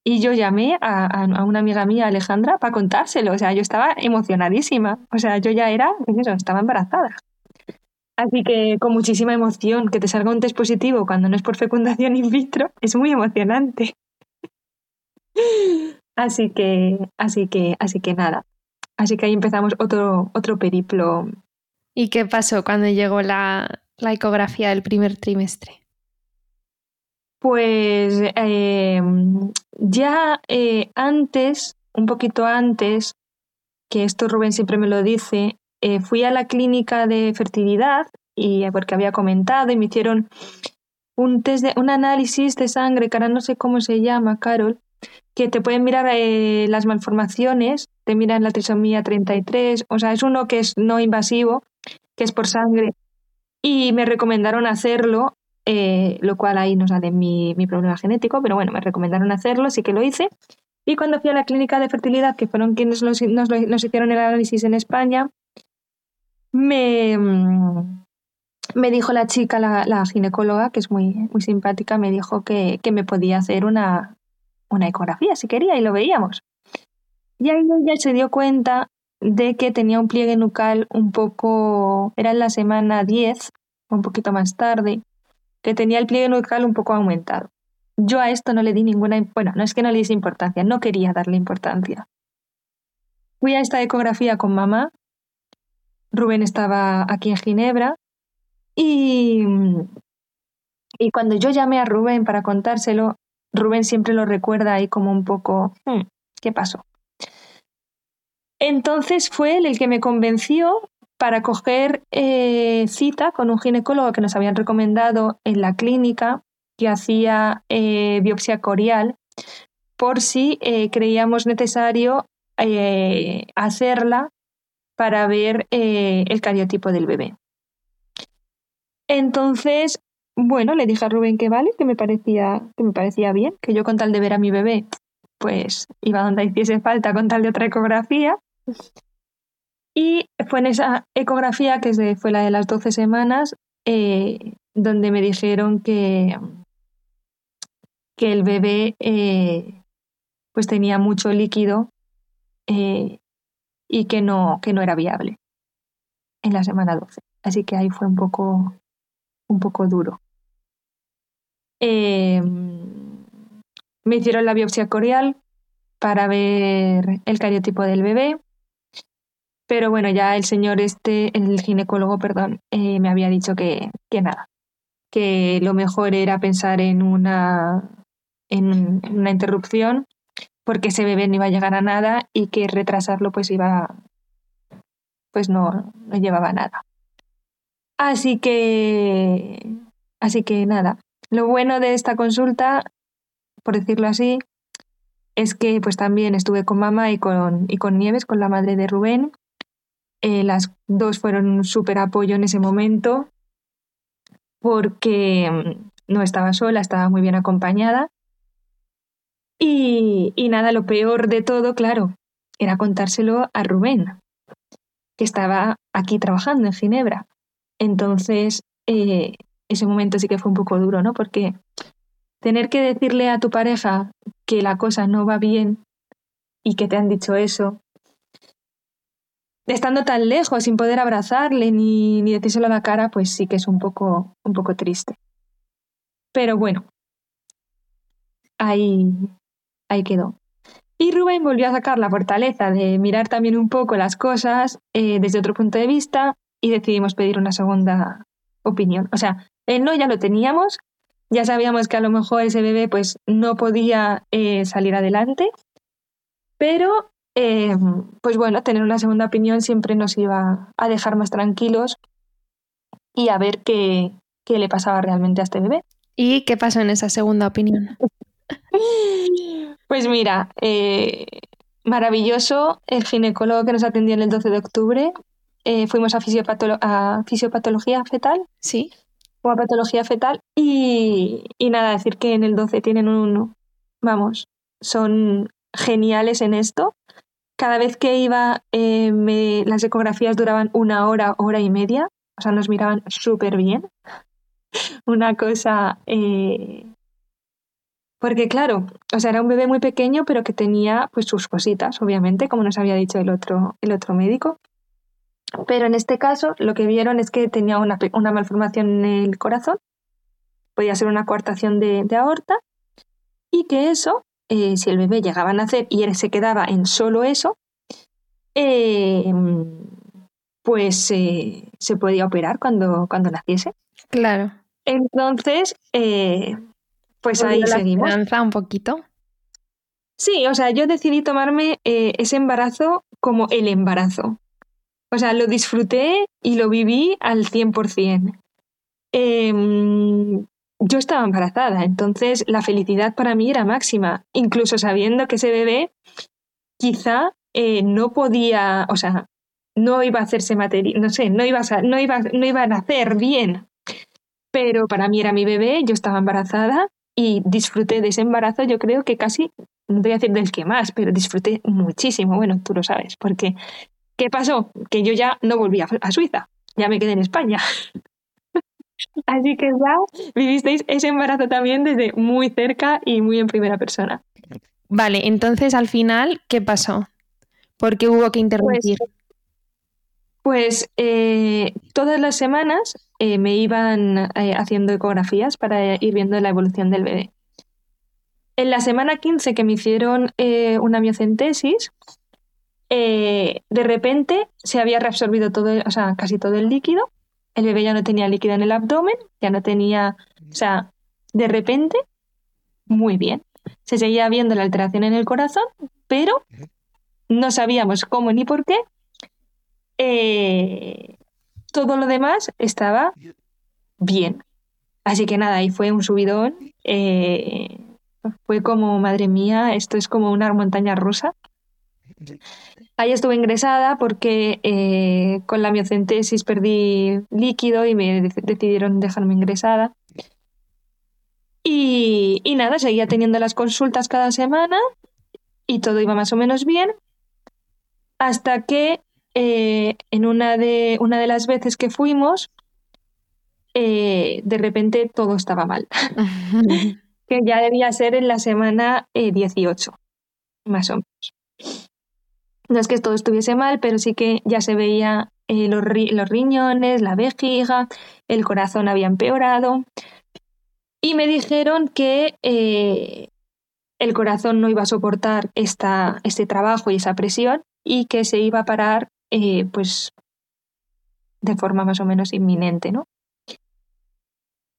Y yo llamé a, una amiga mía, Alejandra, para contárselo. O sea, yo estaba emocionadísima. O sea, yo ya era, pues eso, estaba embarazada. Así que con muchísima emoción, que te salga un test positivo cuando no es por fecundación in vitro, es muy emocionante. [laughs] Así que, así que, así que nada. Así que ahí empezamos otro, otro periplo. ¿Y qué pasó cuando llegó la, la ecografía del primer trimestre? Pues em, ya eh, antes, un poquito antes, que esto Rubén siempre me lo dice, eh, fui a la clínica de fertilidad y porque había comentado y me hicieron un test de un análisis de sangre, que ahora no sé cómo se llama, Carol, que te pueden mirar eh, las malformaciones, te miran la trisomía 33, o sea, es uno que es no invasivo, que es por sangre y me recomendaron hacerlo, eh, lo cual ahí no sale mi, mi problema genético, pero bueno, me recomendaron hacerlo, sí que lo hice. Y cuando fui a la clínica de fertilidad, que fueron quienes nos, nos hicieron el análisis en España, me, me dijo la chica, la, ginecóloga, que es muy, muy simpática, me dijo que, que, me podía hacer una, una ecografía si quería y lo veíamos. Y ahí ella se dio cuenta de que tenía un pliegue nucal un poco, era en la semana 10, un poquito más tarde, que tenía el pliegue nucal un poco aumentado. Yo a esto no le di ninguna, bueno, no es que no le diese importancia, no quería darle importancia. Fui a esta ecografía con mamá, Rubén estaba aquí en Ginebra y, y cuando yo llamé a Rubén para contárselo, Rubén siempre lo recuerda ahí como un poco, hmm, ¿qué pasó? Entonces fue él el que me convenció para coger eh, cita con un ginecólogo que nos habían recomendado en la clínica que hacía eh, biopsia corial por si eh, creíamos necesario hacerla para ver el cariotipo del bebé. Entonces, bueno, le dije a Rubén que vale, que me parecía, que me parecía bien, que yo con tal de ver a mi bebé, pues iba donde hiciese falta con tal de otra ecografía. Y fue en esa ecografía, que fue la de las 12 semanas, eh, donde me dijeron que, que el bebé eh, pues tenía mucho líquido eh, y que no, que no era viable en la semana 12. Así que ahí fue un poco, un poco duro. Me hicieron la biopsia corial para ver el cariotipo del bebé pero bueno, ya el señor este, el ginecólogo, perdón, eh, me había dicho que, que nada, que lo mejor era pensar en una, en, una interrupción porque ese bebé no iba a llegar a nada y que retrasarlo pues iba, pues no, no llevaba nada. Así que, así que nada. Lo bueno de esta consulta, por decirlo así, es que pues también estuve con mamá y con, y con Nieves, con la madre de Rubén. Eh, las dos fueron un súper apoyo en ese momento porque mm, no estaba sola, estaba muy bien acompañada. Y, y nada, lo peor de todo, claro, era contárselo a Rubén, que estaba aquí trabajando en Ginebra. Entonces, eh, ese momento sí que fue un poco duro, ¿no? Porque tener que decirle a tu pareja que la cosa no va bien y que te han dicho eso, estando tan lejos, sin poder abrazarle ni, ni decírselo a la cara, pues sí que es un poco, un poco triste. Pero bueno, ahí, ahí quedó. Y Rubén volvió a sacar la fortaleza de mirar también un poco las cosas eh, desde otro punto de vista y decidimos pedir una segunda opinión. O sea, el no ya lo teníamos, ya sabíamos que a lo mejor ese bebé pues no podía eh, salir adelante, pero eh, pues bueno, tener una segunda opinión siempre nos iba a dejar más tranquilos y a ver qué, qué le pasaba realmente a este bebé. ¿Y qué pasó en esa segunda opinión? [laughs] Pues mira, eh, maravilloso el ginecólogo que nos atendió en el 12 de octubre. Eh, fuimos a, a, fisiopatología fetal. Sí. O a patología fetal. Y, nada, decir que en el 12 tienen un. Vamos, son geniales en esto. Cada vez que iba, eh, me, las ecografías duraban una hora, hora y media. O sea, nos miraban súper bien. [laughs] Una cosa eh, porque claro, o sea, era un bebé muy pequeño, pero que tenía pues sus cositas, obviamente, como nos había dicho el otro, el otro médico. Pero en este caso lo que vieron es que tenía una, una malformación en el corazón, podía ser una coartación de, aorta, y que eso, eh, si el bebé llegaba a nacer y él se quedaba en solo eso, eh, pues eh, se podía operar cuando, cuando naciese. Claro. Entonces, pues ahí seguimos. un poquito? Sí, o sea, yo decidí tomarme eh, ese embarazo como el embarazo. O sea, lo disfruté y lo viví al 100%. Em, yo estaba embarazada, entonces la felicidad para mí era máxima, incluso sabiendo que ese bebé quizá eh, no podía, o sea, no iba a hacerse material, no sé, no iba a, no, iba, no iba a nacer bien, pero para mí era mi bebé, yo estaba embarazada y disfruté de ese embarazo, yo creo que casi, no te voy a decir del que más, pero disfruté muchísimo. Bueno, tú lo sabes, porque ¿qué pasó? Que yo ya no volví a, Suiza, ya me quedé en España. [laughs] Así que ya vivisteis ese embarazo también desde muy cerca y muy en primera persona. Vale, entonces al final, ¿qué pasó? ¿Por qué hubo que interrumpir? Pues, pues eh, todas las semanas eh, me iban eh, haciendo ecografías para ir viendo la evolución del bebé. En la semana 15 que me hicieron una miocentesis, de repente se había reabsorbido todo, o sea, casi todo el líquido. El bebé ya no tenía líquido en el abdomen, ya no tenía, o sea, de repente, muy bien. Se seguía viendo la alteración en el corazón, pero no sabíamos cómo ni por qué, eh, todo lo demás estaba bien. Así que nada, ahí fue un subidón. Eh, fue como, madre mía, esto es como una montaña rusa. Ahí estuve ingresada porque eh, con la miocentesis perdí líquido y me decidieron dejarme ingresada. Y, y, nada, seguía teniendo las consultas cada semana y todo iba más o menos bien. Hasta que eh, en una de, una de las veces que fuimos, eh, de repente todo estaba mal. [laughs] que ya debía ser en la semana 18, eh, más o menos. No es que todo estuviese mal, pero sí que ya se veía los, los, riñones, la vejiga, el corazón había empeorado. Y me dijeron que el corazón no iba a soportar esta, este trabajo y esa presión y que se iba a parar eh, pues de forma más o menos inminente, ¿no?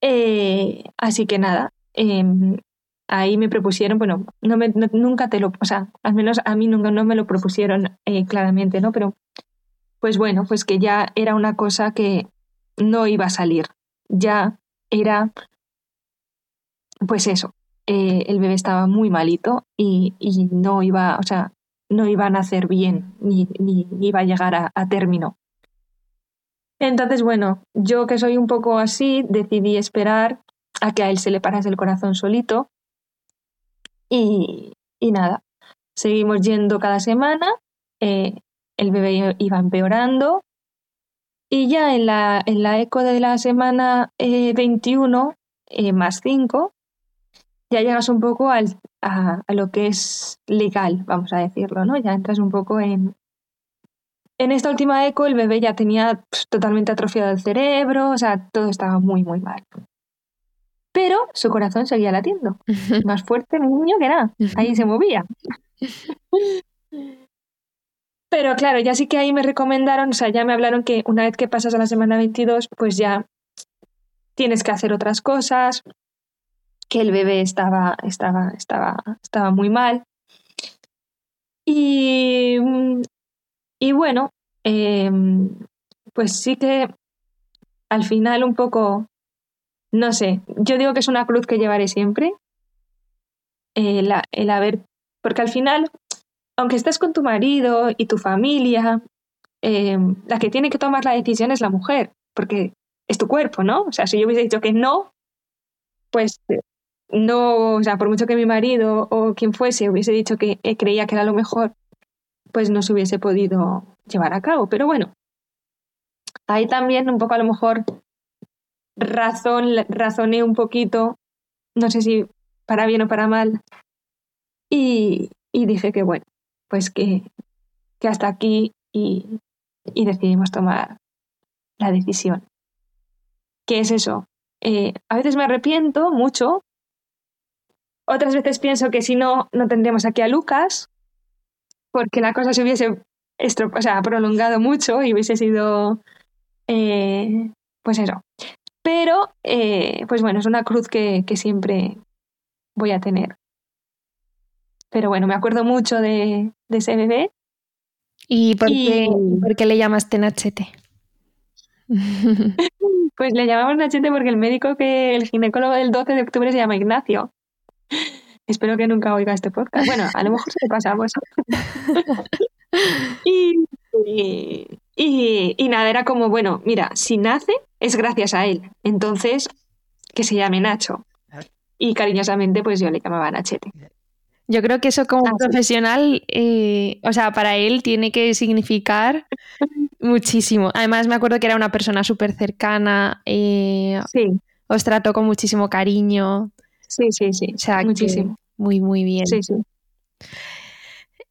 Eh, así que nada, em, ahí me propusieron, bueno, no me, nunca te lo, o sea, al menos a mí nunca no me lo propusieron eh, claramente, ¿no? Pero, pues bueno, pues que ya era una cosa que no iba a salir. Ya era, pues eso, eh, el bebé estaba muy malito y, no iba, o sea, no iba a nacer bien, ni, ni, iba a llegar a, a término. Entonces, bueno, yo que soy un poco así, decidí esperar a que a él se le parase el corazón solito y, nada, seguimos yendo cada semana, eh, el bebé iba empeorando y ya en la, en la eco de la semana 21 eh, eh, más 5, ya llegas un poco al, a, lo que es legal, vamos a decirlo, ¿no? Ya entras un poco en... En esta última eco el bebé ya tenía pues, totalmente atrofiado el cerebro, o sea, todo estaba muy, muy mal pero su corazón seguía latiendo. [laughs] Más fuerte mi niño que nada. Ahí se movía. Pero claro, ya sí que ahí me recomendaron, o sea, ya me hablaron que una vez que pasas a la semana 22, pues ya tienes que hacer otras cosas, que el bebé estaba, estaba, estaba, estaba muy mal. Y, y bueno, em, pues sí que al final un poco no sé, yo digo que es una cruz que llevaré siempre. El, haber, porque al final, aunque estés con tu marido y tu familia, em, la que tiene que tomar la decisión es la mujer, porque es tu cuerpo, ¿no? O sea, si yo hubiese dicho que no, pues no, o sea, por mucho que mi marido o quien fuese hubiese dicho que eh, creía que era lo mejor, pues no se hubiese podido llevar a cabo. Pero bueno, ahí también un poco a lo mejor razón, razoné un poquito, no sé si para bien o para mal, y, dije que bueno, pues que, que hasta aquí y, y, decidimos tomar la decisión. ¿Qué es eso? Eh, a veces me arrepiento mucho, otras veces pienso que si no, no tendríamos aquí a Lucas, porque la cosa se hubiese o sea, prolongado mucho y hubiese sido, eh, pues eso, pero, eh, pues bueno, es una cruz que, siempre voy a tener. Pero bueno, me acuerdo mucho de, ese bebé. ¿Y por, Qué, le llamaste Nachete? [laughs] [laughs] pues le llamamos Nachete porque el médico que, el ginecólogo del 12 de octubre se llama Ignacio. Espero que nunca oiga este podcast. Bueno, a lo mejor se le pasamos. [laughs] y, y, nada, era como, bueno, mira, si nace es gracias a él. Entonces, que se llame Nacho. Y cariñosamente, pues yo le llamaba Nachete. Yo creo que eso como profesional, eh, o sea, para él tiene que significar muchísimo. Además, me acuerdo que era una persona súper cercana. Eh, sí. Os trató con muchísimo cariño. Sí, sí, sí. O sea, muchísimo. Muy, muy bien. Sí, sí.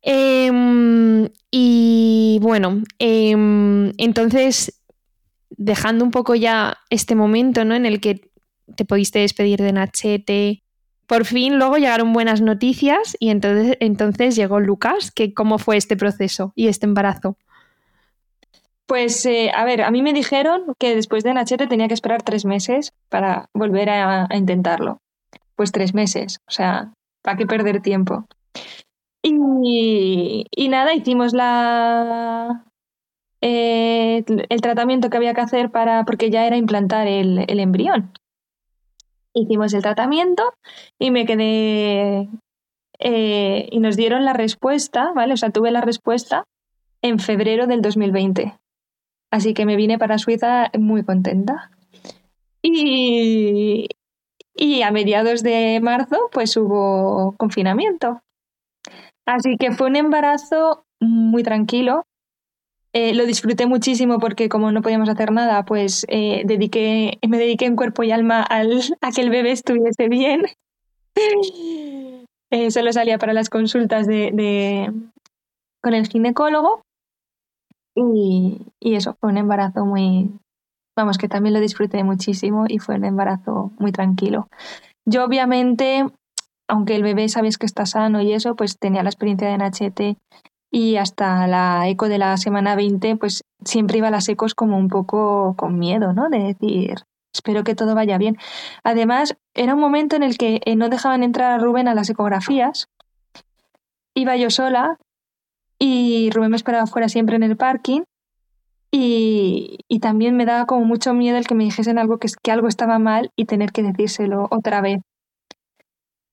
Em, y bueno, em, entonces, dejando un poco ya este momento ¿no? en el que te pudiste despedir de Nachete, por fin luego llegaron buenas noticias y entonces, entonces llegó Lucas. Que, ¿Cómo fue este proceso y este embarazo? Pues, eh, a ver, a mí me dijeron que después de Nachete tenía que esperar tres meses para volver a intentarlo. Pues tres meses, o sea, ¿para qué perder tiempo? Y, nada, hicimos la, eh, el tratamiento que había que hacer para, porque ya era implantar el, el, embrión. Hicimos el tratamiento y me quedé eh, y nos dieron la respuesta, ¿vale? O sea, tuve la respuesta en febrero del 2020. Así que me vine para Suiza muy contenta. Y, y a mediados de marzo, pues hubo confinamiento. Así que fue un embarazo muy tranquilo. Eh, lo disfruté muchísimo porque como no podíamos hacer nada, pues eh, dediqué, me dediqué en cuerpo y alma al, a que el bebé estuviese bien. [laughs] eh, solo salía para las consultas de, de con el ginecólogo. Y, y, eso, fue un embarazo muy, vamos, que también lo disfruté muchísimo y fue un embarazo muy tranquilo. Yo obviamente aunque el bebé sabes que está sano y eso, pues tenía la experiencia de Nachete y hasta la eco de la semana 20, pues siempre iba a las ecos como un poco con miedo, ¿no? De decir, espero que todo vaya bien. Además, era un momento en el que eh, no dejaban entrar a Rubén a las ecografías. Iba yo sola y Rubén me esperaba fuera siempre en el parking. Y, y también me daba como mucho miedo el que me dijesen algo que, que algo estaba mal y tener que decírselo otra vez.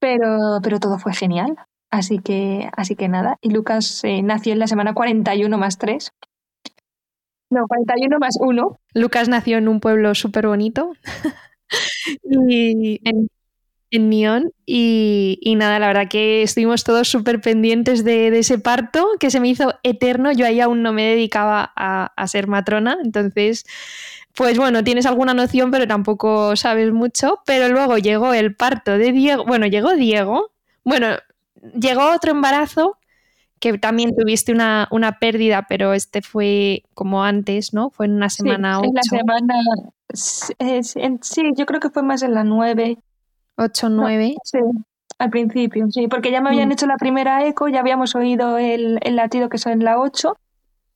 Pero, pero todo fue genial. Así que, así que nada. Y Lucas eh, nació en la semana 41 más 3. No, 41 más 1. Lucas nació en un pueblo súper bonito. [laughs] y en, en. Y, nada, la verdad que estuvimos todos súper pendientes de, ese parto, que se me hizo eterno. Yo ahí aún no me dedicaba a ser matrona. Entonces, pues bueno, tienes alguna noción, pero tampoco sabes mucho. Pero luego llegó el parto de Diego. Bueno, llegó Diego. Bueno, llegó otro embarazo que también tuviste una, una, pérdida, pero este fue como antes, ¿no? Fue en una semana sí, En la semana. Sí, yo creo que fue más en la 9. 8, 9. No, sí, al principio, sí, porque ya me habían mm. hecho la primera eco, ya habíamos oído el, el latido que es en la 8.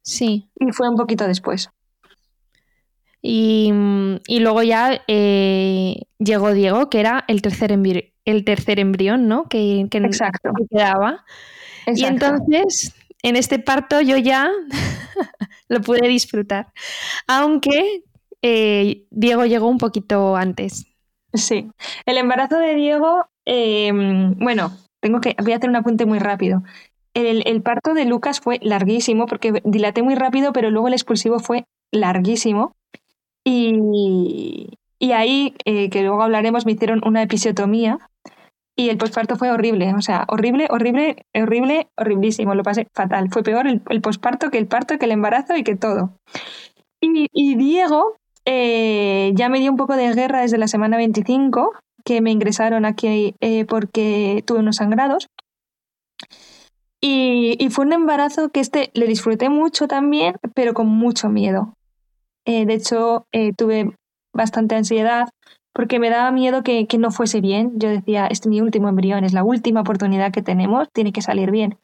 Sí. Y fue un poquito después. Y, y luego ya eh, llegó Diego, que era el tercer, embrión, el tercer embrión, ¿no? Que, que, Exacto. quedaba. Exacto. Y entonces, en este parto yo ya [laughs] lo pude disfrutar. Aunque eh, Diego llegó un poquito antes. Sí. El embarazo de Diego, eh, bueno, tengo que, voy a hacer un apunte muy rápido. El, el, parto de Lucas fue larguísimo porque dilaté muy rápido, pero luego el expulsivo fue larguísimo. Y, y ahí, eh, que luego hablaremos, me hicieron una episiotomía y el posparto fue horrible, o sea, horrible, horrible, horrible, horriblísimo, lo pasé fatal. Fue peor el, posparto que el parto, que el embarazo y que todo. Y, y Diego eh, ya me dio un poco de guerra desde la semana 25, que me ingresaron aquí eh, porque tuve unos sangrados. Y, y, fue un embarazo que este le disfruté mucho también, pero con mucho miedo. Eh, de hecho, eh, tuve bastante ansiedad porque me daba miedo que, que, no fuese bien. Yo decía, este es mi último embrión, es la última oportunidad que tenemos, tiene que salir bien.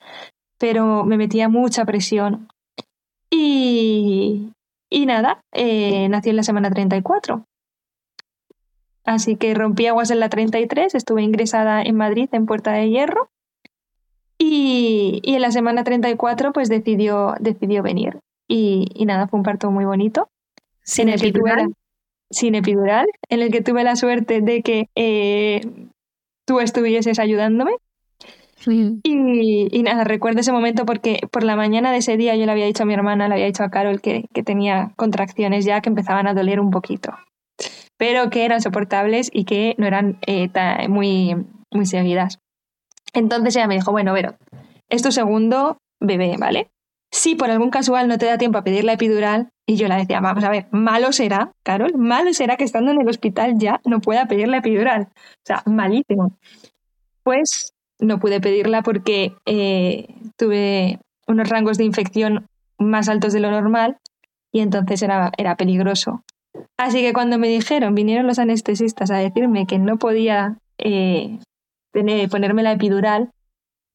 Pero me metía mucha presión. Y, y nada, eh, nací en la semana 34. Así que rompí aguas en la 33, estuve ingresada en Madrid, en Puerta de Hierro. Y, y en la semana 34 pues decidió, decidió venir. Y, y nada, fue un parto muy bonito. Sin epidural. sin epidural, en el que tuve la suerte de que eh, tú estuvieses ayudándome. Y, y, nada, recuerdo ese momento porque por la mañana de ese día yo le había dicho a mi hermana, le había dicho a Carol que, que tenía contracciones ya que empezaban a doler un poquito, pero que eran soportables y que no eran eh, muy, muy seguidas. Entonces ella me dijo, bueno, Vero, es tu segundo bebé, ¿vale? Si por algún casual no te da tiempo a pedir la epidural, y yo la decía, vamos a ver, malo será, Carol, malo será que estando en el hospital ya no pueda pedir la epidural. O sea, malísimo. Pues no pude pedirla porque eh, tuve unos rangos de infección más altos de lo normal y entonces era, era peligroso. Así que cuando me dijeron, vinieron los anestesistas a decirme que no podía eh, ponerme la epidural,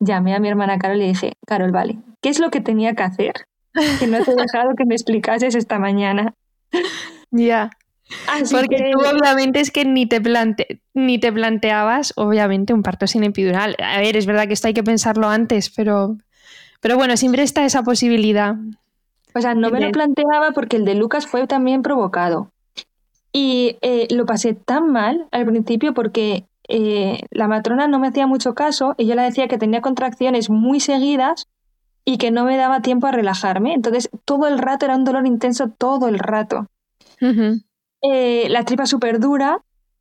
llamé a mi hermana Carol y le dije, Carol, vale, ¿qué es lo que tenía que hacer? Que no te he dejado que me explicases esta mañana. Ya. Así Porque que- tú obviamente es que ni te, plante ni te planteabas, obviamente, un parto sin epidural. A ver, es verdad que esto hay que pensarlo antes, pero, pero bueno, siempre está esa posibilidad. O sea, no me lo planteaba porque el de Lucas fue también provocado. Y eh, lo pasé tan mal al principio porque eh, la matrona no me hacía mucho caso y yo le decía que tenía contracciones muy seguidas y que no me daba tiempo a relajarme. Entonces, todo el rato era un dolor intenso, todo el rato. Ujú. Eh, la tripa súper dura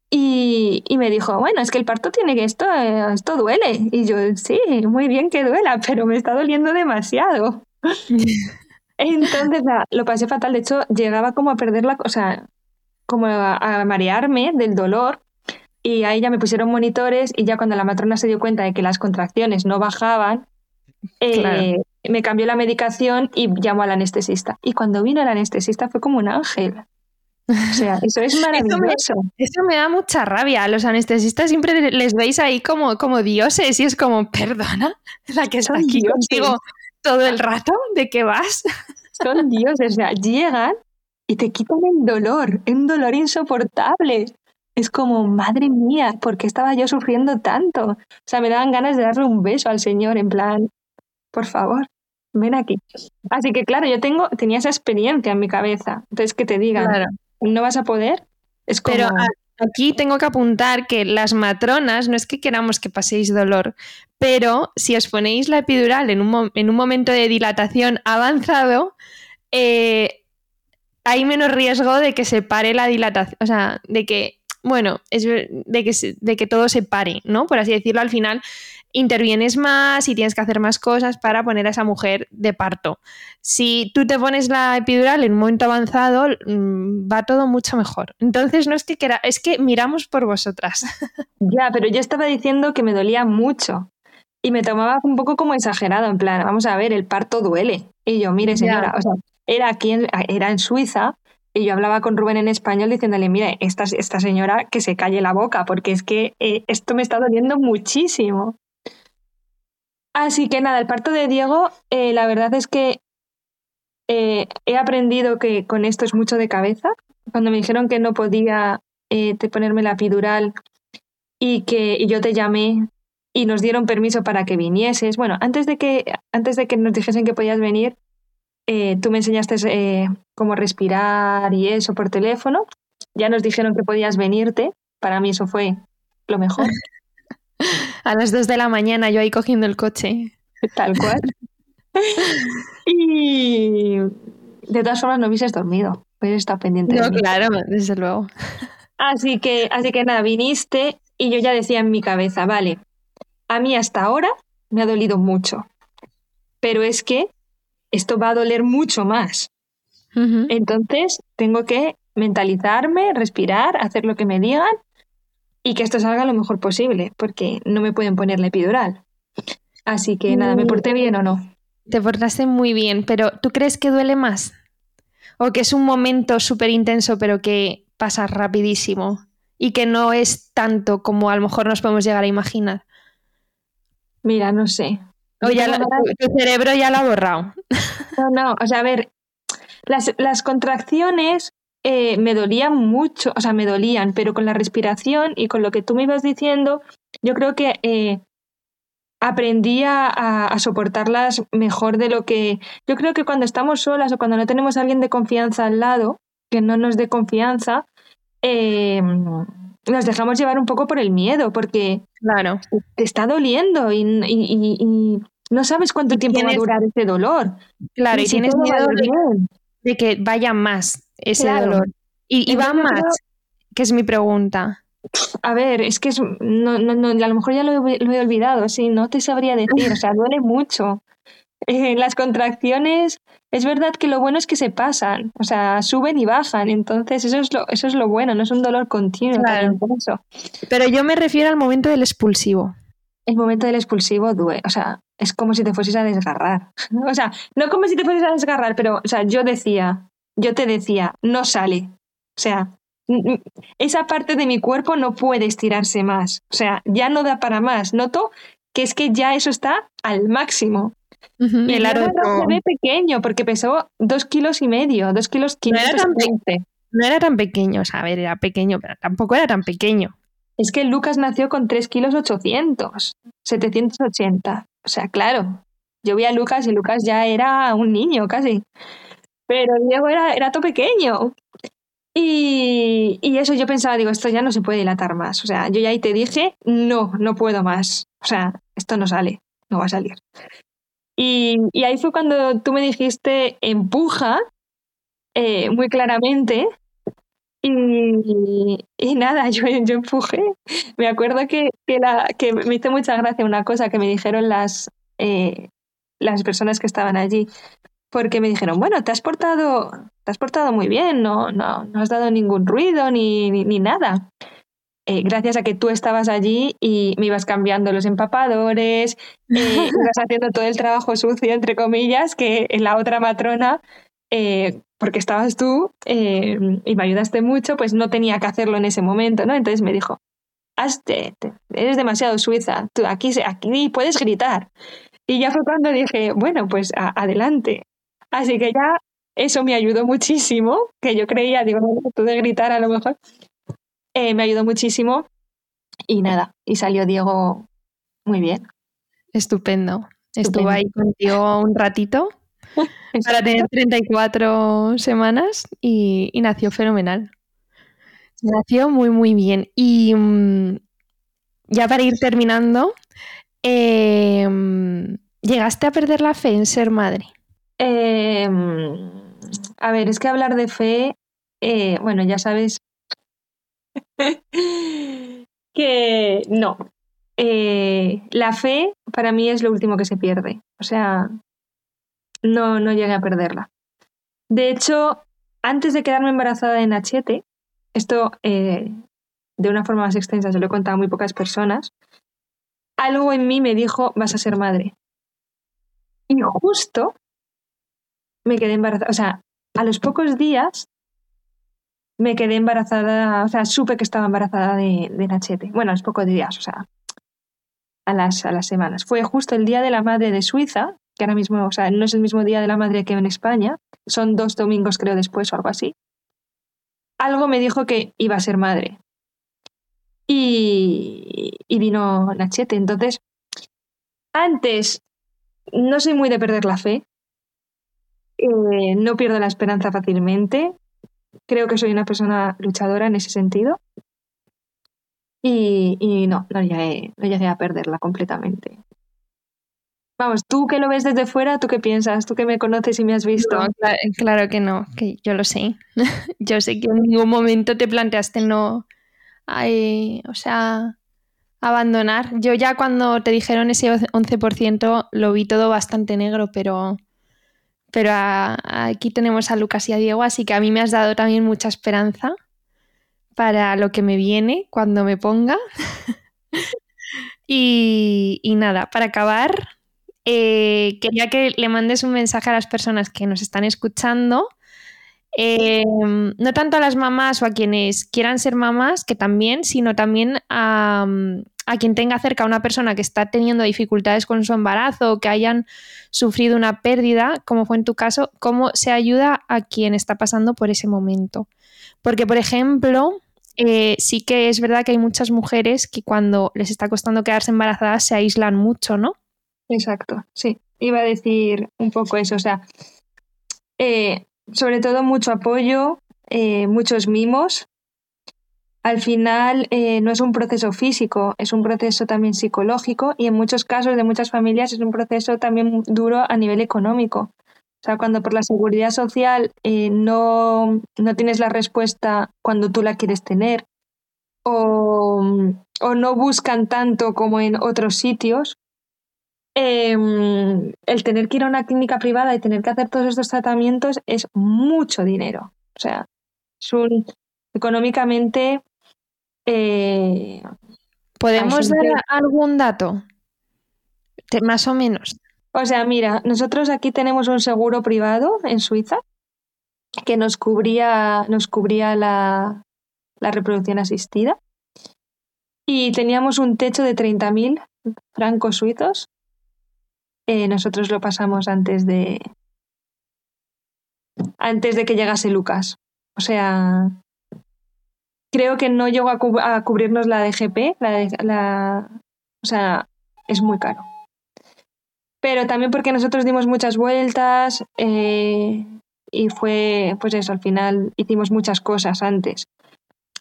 y, y me dijo, bueno, es que el parto tiene que esto, eh, esto duele. Y yo, sí, muy bien que duela, pero me está doliendo demasiado. [laughs] Entonces la- lo pasé fatal. De hecho, llegaba como a perder la, o sea, como a, a marearme del dolor. Y ahí ya me pusieron monitores y ya cuando la matrona se dio cuenta de que las contracciones no bajaban, eh, Claro. Me cambió la medicación y llamó al anestesista. Y cuando vino el anestesista fue como un ángel. O sea, [laughs] eso es maravilloso. Eso me da mucha rabia. A los anestesistas siempre les veis ahí como, como dioses y es como, perdona, la que está aquí dioses. contigo todo el rato, ¿de qué vas? [laughs] Son dioses. O sea, llegan y te quitan el dolor, un dolor insoportable. Es como, madre mía, ¿por qué estaba yo sufriendo tanto? O sea, me daban ganas de darle un beso al Señor, en plan, por favor, ven aquí. Así que claro, yo tengo, tenía esa experiencia en mi cabeza. Entonces, que te digan, no vas a poder, es como... Pero aquí tengo que apuntar que las matronas, no es que queramos que paséis dolor, pero si os ponéis la epidural en un, en un momento de dilatación avanzado, eh, hay menos riesgo de que se pare la dilatación, o sea, de que, bueno, es de que, de que todo se pare, ¿no? Por así decirlo, al final intervienes más y tienes que hacer más cosas para poner a esa mujer de parto. Si tú te pones la epidural en un momento avanzado, mm, va todo mucho mejor. Entonces, no es que quiera, es que miramos por vosotras. [laughs] Ya, pero yo estaba diciendo que me dolía mucho y me tomaba un poco como exagerado, en plan, vamos a ver, el parto duele. Y yo, mire señora, o sea, era aquí, en, era en Suiza, y yo hablaba con Rubén en español diciéndole, mire, esta, esta señora que se calle la boca, porque es que eh, esto me está doliendo muchísimo. Así que nada, el parto de Diego, eh, la verdad es que eh, he aprendido que con esto es mucho de cabeza. Cuando me dijeron que no podía ponerme la epidural y que yo te llamé y nos dieron permiso para que vinieses. Bueno, antes de que, antes de que nos dijesen que podías venir, eh, tú me enseñaste eh, cómo respirar y eso por teléfono. Ya nos dijeron que podías venirte. Para mí eso fue lo mejor. [laughs] A las 2 de la mañana yo ahí cogiendo el coche. Tal cual. [laughs] y de todas formas no hubieses dormido. Hubieses estado pendiente. No, claro, desde luego. Así que, así que nada, viniste y yo ya decía en mi cabeza, vale, a mí hasta ahora me ha dolido mucho. Pero es que esto va a doler mucho más. Entonces, tengo que mentalizarme, respirar, hacer lo que me digan y que esto salga lo mejor posible, porque no me pueden poner la epidural. Así que nada, ¿me mm. porté bien o no? Te portaste muy bien, pero ¿tú crees que duele más? ¿O que es un momento súper intenso, pero que pasa rapidísimo? Y que no es tanto como a lo mejor nos podemos llegar a imaginar. Mira, no sé. O ya tu cerebro ya lo ha borrado. No, no, o sea, a ver, las, contracciones eh, me dolían mucho, o sea, me dolían, pero con la respiración y con lo que tú me ibas diciendo, yo creo que eh, aprendí a, soportarlas mejor de lo que... Yo creo que cuando estamos solas o cuando no tenemos a alguien de confianza al lado, que no nos dé confianza, eh, nos dejamos llevar un poco por el miedo, porque claro. te está doliendo y no sabes cuánto tiempo va a durar ese dolor. Claro, y, tienes miedo de, que vaya más ese dolor. Y, va más, que es mi pregunta. A ver, es que es, no, no, a lo mejor ya lo, he olvidado, sí, no te sabría decir, o sea, [laughs] duele mucho. Eh, las contracciones, es verdad que lo bueno es que se pasan, o sea, suben y bajan, entonces eso es lo, eso es lo bueno, no es un dolor continuo. Claro. Pero yo me refiero al momento del expulsivo. El momento del expulsivo duele, o sea, es como si te fueses a desgarrar. [laughs] O sea, no como si te fueses a desgarrar, pero, o sea, yo decía, yo te decía, no sale. O sea, esa parte de mi cuerpo no puede estirarse más. O sea, ya no da para más. Noto que es que ya eso está al máximo. y el aro se ve pequeño porque pesó dos kilos y medio, dos kilos quinientos. No era tan pequeño, o sea, a ver, era pequeño, pero tampoco era tan pequeño. Es que Lucas nació con 3 kilos 800, 780. O sea, claro, yo vi a Lucas y Lucas ya era un niño casi. Pero Diego era, era todo pequeño. Y, y, eso yo pensaba, digo, esto ya no se puede dilatar más. O sea, yo ya ahí te dije, no, no puedo más. O sea, esto no sale, no va a salir. Y, y ahí fue cuando tú me dijiste, empuja, eh, muy claramente. Y, y nada, [laughs] yo, yo empujé. Me acuerdo que, que, la, que me hizo mucha gracia una cosa que me dijeron las, eh, las personas que estaban allí, porque me dijeron, bueno, te has portado, te has portado muy bien, no, no, no has dado ningún ruido ni, ni, nada. Eh, gracias a que tú estabas allí y me ibas cambiando los empapadores, eh, [laughs] ibas haciendo todo el trabajo sucio, entre comillas, que la otra matrona eh, porque estabas tú eh, y me ayudaste mucho, pues no tenía que hacerlo en ese momento, ¿no? Entonces me dijo, hazte, eres demasiado suiza, tú aquí, aquí puedes gritar. Y ya fue cuando dije, bueno, pues adelante. Así que ya eso me ayudó muchísimo, que yo creía, digo, no, tú de gritar a lo mejor, eh, me ayudó muchísimo y nada, y salió Diego muy bien. Estupendo. Estuvo ahí contigo un ratito [laughs] para tener 34 semanas y, nació fenomenal. Nació muy, muy bien. Y mm, ya para ir terminando, em, ¿llegaste a perder la fe en ser madre? Em, a ver, es que hablar de fe, eh, bueno, ya sabes [laughs] que no. Eh, la fe para mí es lo último que se pierde. O sea, no, no llegué a perderla. De hecho, antes de quedarme embarazada de Nachete, esto eh, de una forma más extensa se lo he contado a muy pocas personas, algo en mí me dijo, vas a ser madre. Y justo me quedé embarazada. O sea, a los pocos días me quedé embarazada, o sea, supe que estaba embarazada de, Nachete. Bueno, a los pocos días, o sea, a las, a las semanas. Fue justo el Día de la Madre de Suiza, que ahora mismo, o sea, no es el mismo Día de la Madre que en España, son dos domingos creo después o algo así. Algo me dijo que iba a ser madre. Y, y vino Nachete. Entonces, antes, no soy muy de perder la fe. Eh, no pierdo la esperanza fácilmente. Creo que soy una persona luchadora en ese sentido. Y, no, no llegué, a perderla completamente. Vamos, tú que lo ves desde fuera, ¿tú qué piensas? Tú que me conoces y me has visto. claro, que no, que yo lo sé. [laughs] yo sé que en ningún momento te planteaste no, o sea, abandonar. Yo ya cuando te dijeron ese 11% lo vi todo bastante negro, pero, pero aquí tenemos a Lucas y a Diego, así que a mí me has dado también mucha esperanza para lo que me viene cuando me ponga. [laughs] y, nada, para acabar, eh, quería que le mandes un mensaje a las personas que nos están escuchando. Em, no tanto a las mamás o a quienes quieran ser mamás, que también, sino también a, a quien tenga cerca una persona que está teniendo dificultades con su embarazo o que hayan sufrido una pérdida, como fue en tu caso, cómo se ayuda a quien está pasando por ese momento. Porque, por ejemplo, eh, sí que es verdad que hay muchas mujeres que cuando les está costando quedarse embarazadas se aíslan mucho, ¿no? Exacto, sí. Iba a decir un poco eso, o sea, eh, sobre todo mucho apoyo, eh, muchos mimos. Al final no es un proceso físico, es un proceso también psicológico y en muchos casos de muchas familias es un proceso también duro a nivel económico. O sea, cuando por la seguridad social eh, no, tienes la respuesta cuando tú la quieres tener o, no buscan tanto como en otros sitios, em, el tener que ir a una clínica privada y tener que hacer todos estos tratamientos es mucho dinero. O sea, es un, económicamente... Eh, ¿Podemos dar algún dato? Más o menos. O sea, mira, nosotros aquí tenemos un seguro privado en Suiza que nos cubría, nos cubría la, reproducción asistida y teníamos un techo de 30.000 francos suizos. Eh, nosotros lo pasamos antes de antes de que llegase Lucas. O sea, creo que no llegó a, cubrirnos la DGP, la, o sea, es muy caro pero también porque nosotros dimos muchas vueltas eh, y fue, pues eso, al final hicimos muchas cosas antes.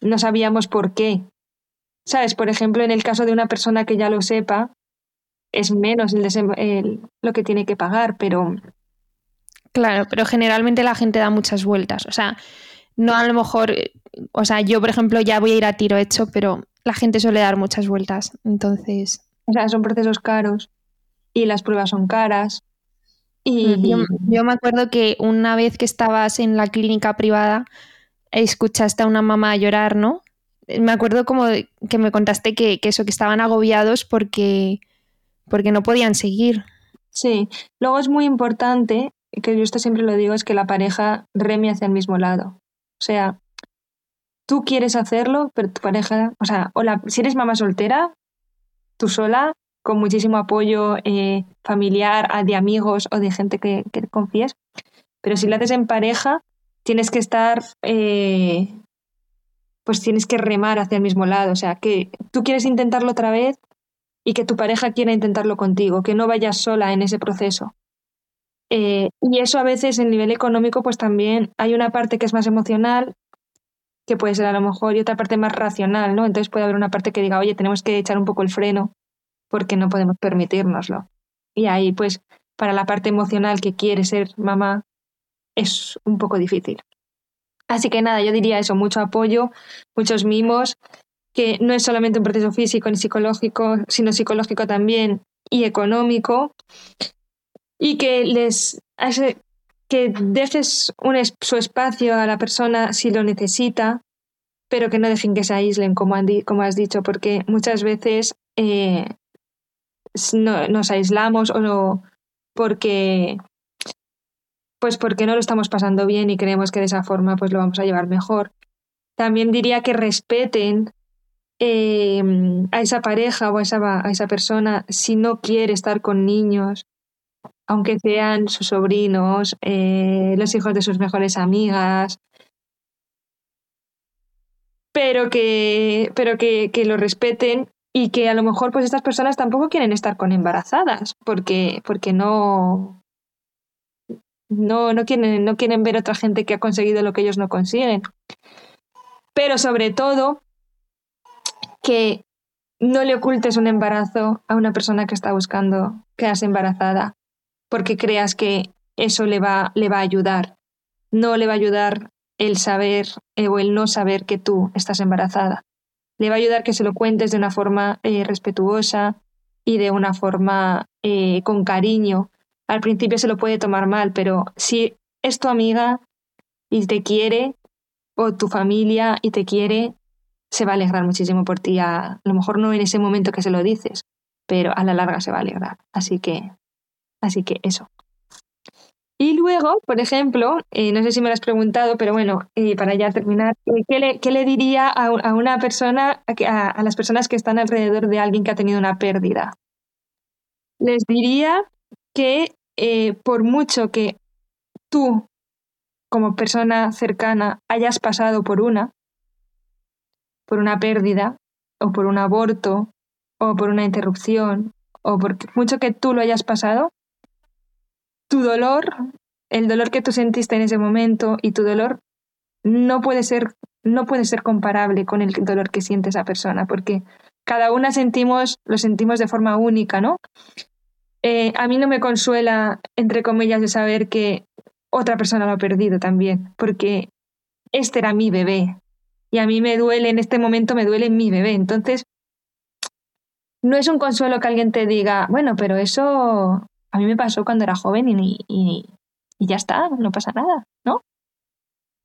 No sabíamos por qué. ¿Sabes? Por ejemplo, en el caso de una persona que ya lo sepa, es menos el, lo que tiene que pagar, pero... Claro, pero generalmente la gente da muchas vueltas. O sea, no a lo mejor, o sea, yo por ejemplo ya voy a ir a tiro hecho, pero la gente suele dar muchas vueltas. Entonces... O sea, son procesos caros y las pruebas son caras. Y... Yo, me acuerdo que una vez que estabas en la clínica privada, escuchaste a una mamá llorar, ¿no? Me acuerdo como que me contaste que, eso, que estaban agobiados porque, porque no podían seguir. Sí, luego es muy importante, que yo esto siempre lo digo, es que la pareja reme hacia el mismo lado. Sea, tú quieres hacerlo, pero tu pareja, o sea, si eres mamá soltera, tú sola, con muchísimo apoyo eh, familiar, de amigos o de gente que, confíes. Pero si lo haces en pareja, tienes que estar, eh, pues tienes que remar hacia el mismo lado. O sea, que tú quieres intentarlo otra vez y que tu pareja quiera intentarlo contigo, que no vayas sola en ese proceso. Eh, y eso a veces en nivel económico, pues también hay una parte que es más emocional, que puede ser a lo mejor, y otra parte más racional, ¿no? Entonces puede haber una parte que diga, oye, tenemos que echar un poco el freno porque no podemos permitírnoslo. Y ahí, pues, para la parte emocional que quiere ser mamá, es un poco difícil. Así que nada, yo diría eso, mucho apoyo, muchos mimos, que no es solamente un proceso físico ni psicológico, sino psicológico también y económico, y que les que dejes un, su espacio a la persona si lo necesita, pero que no dejen que se aíslen, como, como has dicho, porque muchas veces eh, nos aislamos o no, porque pues porque no lo estamos pasando bien y creemos que de esa forma pues lo vamos a llevar mejor. También diría que respeten em, a esa pareja o a esa, a esa persona si no quiere estar con niños, aunque sean sus sobrinos, eh, los hijos de sus mejores amigas, pero que, pero que, que, lo respeten y que a lo mejor pues estas personas tampoco quieren estar con embarazadas porque, porque no, no, no, quieren, no quieren ver otra gente que ha conseguido lo que ellos no consiguen. Pero sobre todo, que no le ocultes un embarazo a una persona que está buscando quedarse embarazada porque creas que eso le va, le va a ayudar. No le va a ayudar el saber eh, o el no saber que tú estás embarazada. Le va a ayudar que se lo cuentes de una forma eh, respetuosa y de una forma eh, con cariño. Al principio se lo puede tomar mal, pero si es tu amiga y te quiere, o tu familia y te quiere, se va a alegrar muchísimo por ti. A, lo mejor no en ese momento que se lo dices, pero a la larga se va a alegrar. Así que Así que eso. Y luego, por ejemplo, eh, no sé si me lo has preguntado, pero bueno, eh, para ya terminar, eh, ¿qué, le, diría a, una persona, a, las personas que están alrededor de alguien que ha tenido una pérdida? Les diría que por mucho que tú, como persona cercana, hayas pasado por una, por una pérdida, o por un aborto, o por una interrupción, o por mucho que tú lo hayas pasado, tu dolor, el dolor que tú sentiste en ese momento y tu dolor no puede ser, no puede ser comparable con el dolor que siente esa persona, porque cada una sentimos, lo sentimos de forma única, ¿no? Eh, a mí no me consuela, entre comillas, de saber que otra persona lo ha perdido también, porque este era mi bebé y a mí me duele, en este momento me duele mi bebé. Entonces, no es un consuelo que alguien te diga, bueno, pero eso a mí me pasó cuando era joven y, y, ya está, no pasa nada, ¿no?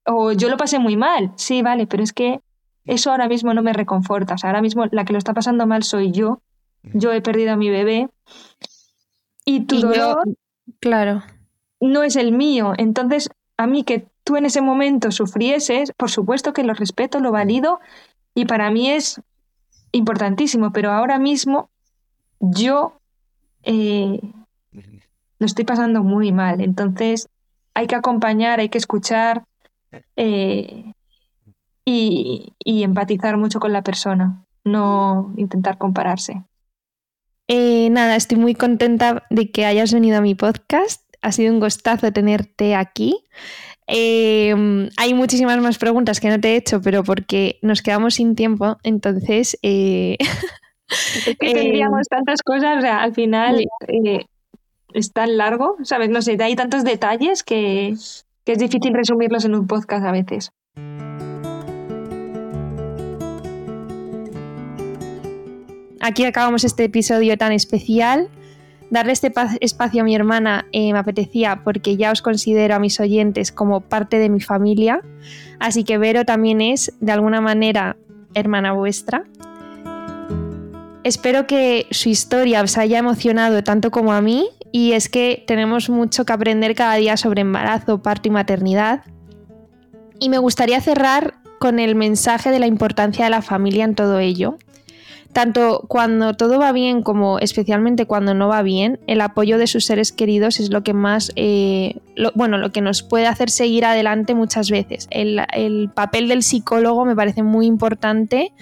O yo lo pasé muy mal, sí, vale, pero es que eso ahora mismo no me reconforta. O sea, ahora mismo la que lo está pasando mal soy yo. Yo he perdido a mi bebé. Y tu dolor. claro. No es el mío. Entonces, a mí que tú en ese momento sufrieses, por supuesto que lo respeto, lo valido. Y para mí es importantísimo. Pero ahora mismo yo eh, lo estoy pasando muy mal. Entonces hay que acompañar, hay que escuchar eh, y, empatizar mucho con la persona, no intentar compararse. Eh, nada, estoy muy contenta de que hayas venido a mi podcast. Ha sido un gustazo tenerte aquí. Eh, hay muchísimas más preguntas que no te he hecho, pero porque nos quedamos sin tiempo, entonces... [laughs] tendríamos tantas cosas, o sea, al final es tan largo, ¿sabes? No sé, hay tantos detalles que, que es difícil resumirlos en un podcast a veces. Aquí acabamos este episodio tan especial. Darle este espacio a mi hermana eh, me apetecía porque ya os considero a mis oyentes como parte de mi familia. Así que Vero también es, de alguna manera, hermana vuestra. Espero que su historia os haya emocionado tanto como a mí y es que tenemos mucho que aprender cada día sobre embarazo, parto y maternidad. Y me gustaría cerrar con el mensaje de la importancia de la familia en todo ello. Tanto cuando todo va bien como especialmente cuando no va bien, el apoyo de sus seres queridos es lo que más, eh, bueno, lo que nos puede hacer seguir adelante muchas veces. El, papel del psicólogo me parece muy importante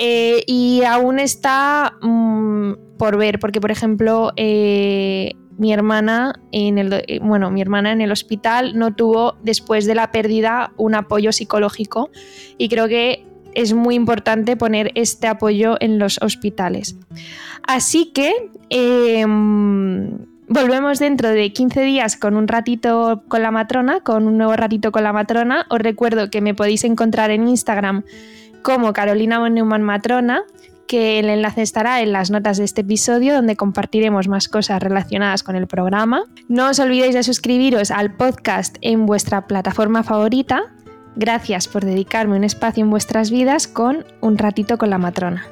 eh, y aún está mm, por ver, porque por ejemplo, eh, mi hermana en el bueno, mi hermana en el hospital no tuvo después de la pérdida un apoyo psicológico y creo que es muy importante poner este apoyo en los hospitales. Así que em, volvemos dentro de 15 días con un ratito con la matrona, con un nuevo ratito con la matrona. Os recuerdo que me podéis encontrar en Instagram como Carolina von Neumann Matrona, que el enlace estará en las notas de este episodio donde compartiremos más cosas relacionadas con el programa. No os olvidéis de suscribiros al podcast en vuestra plataforma favorita Gracias por dedicarme un espacio en vuestras vidas con un ratito con la matrona.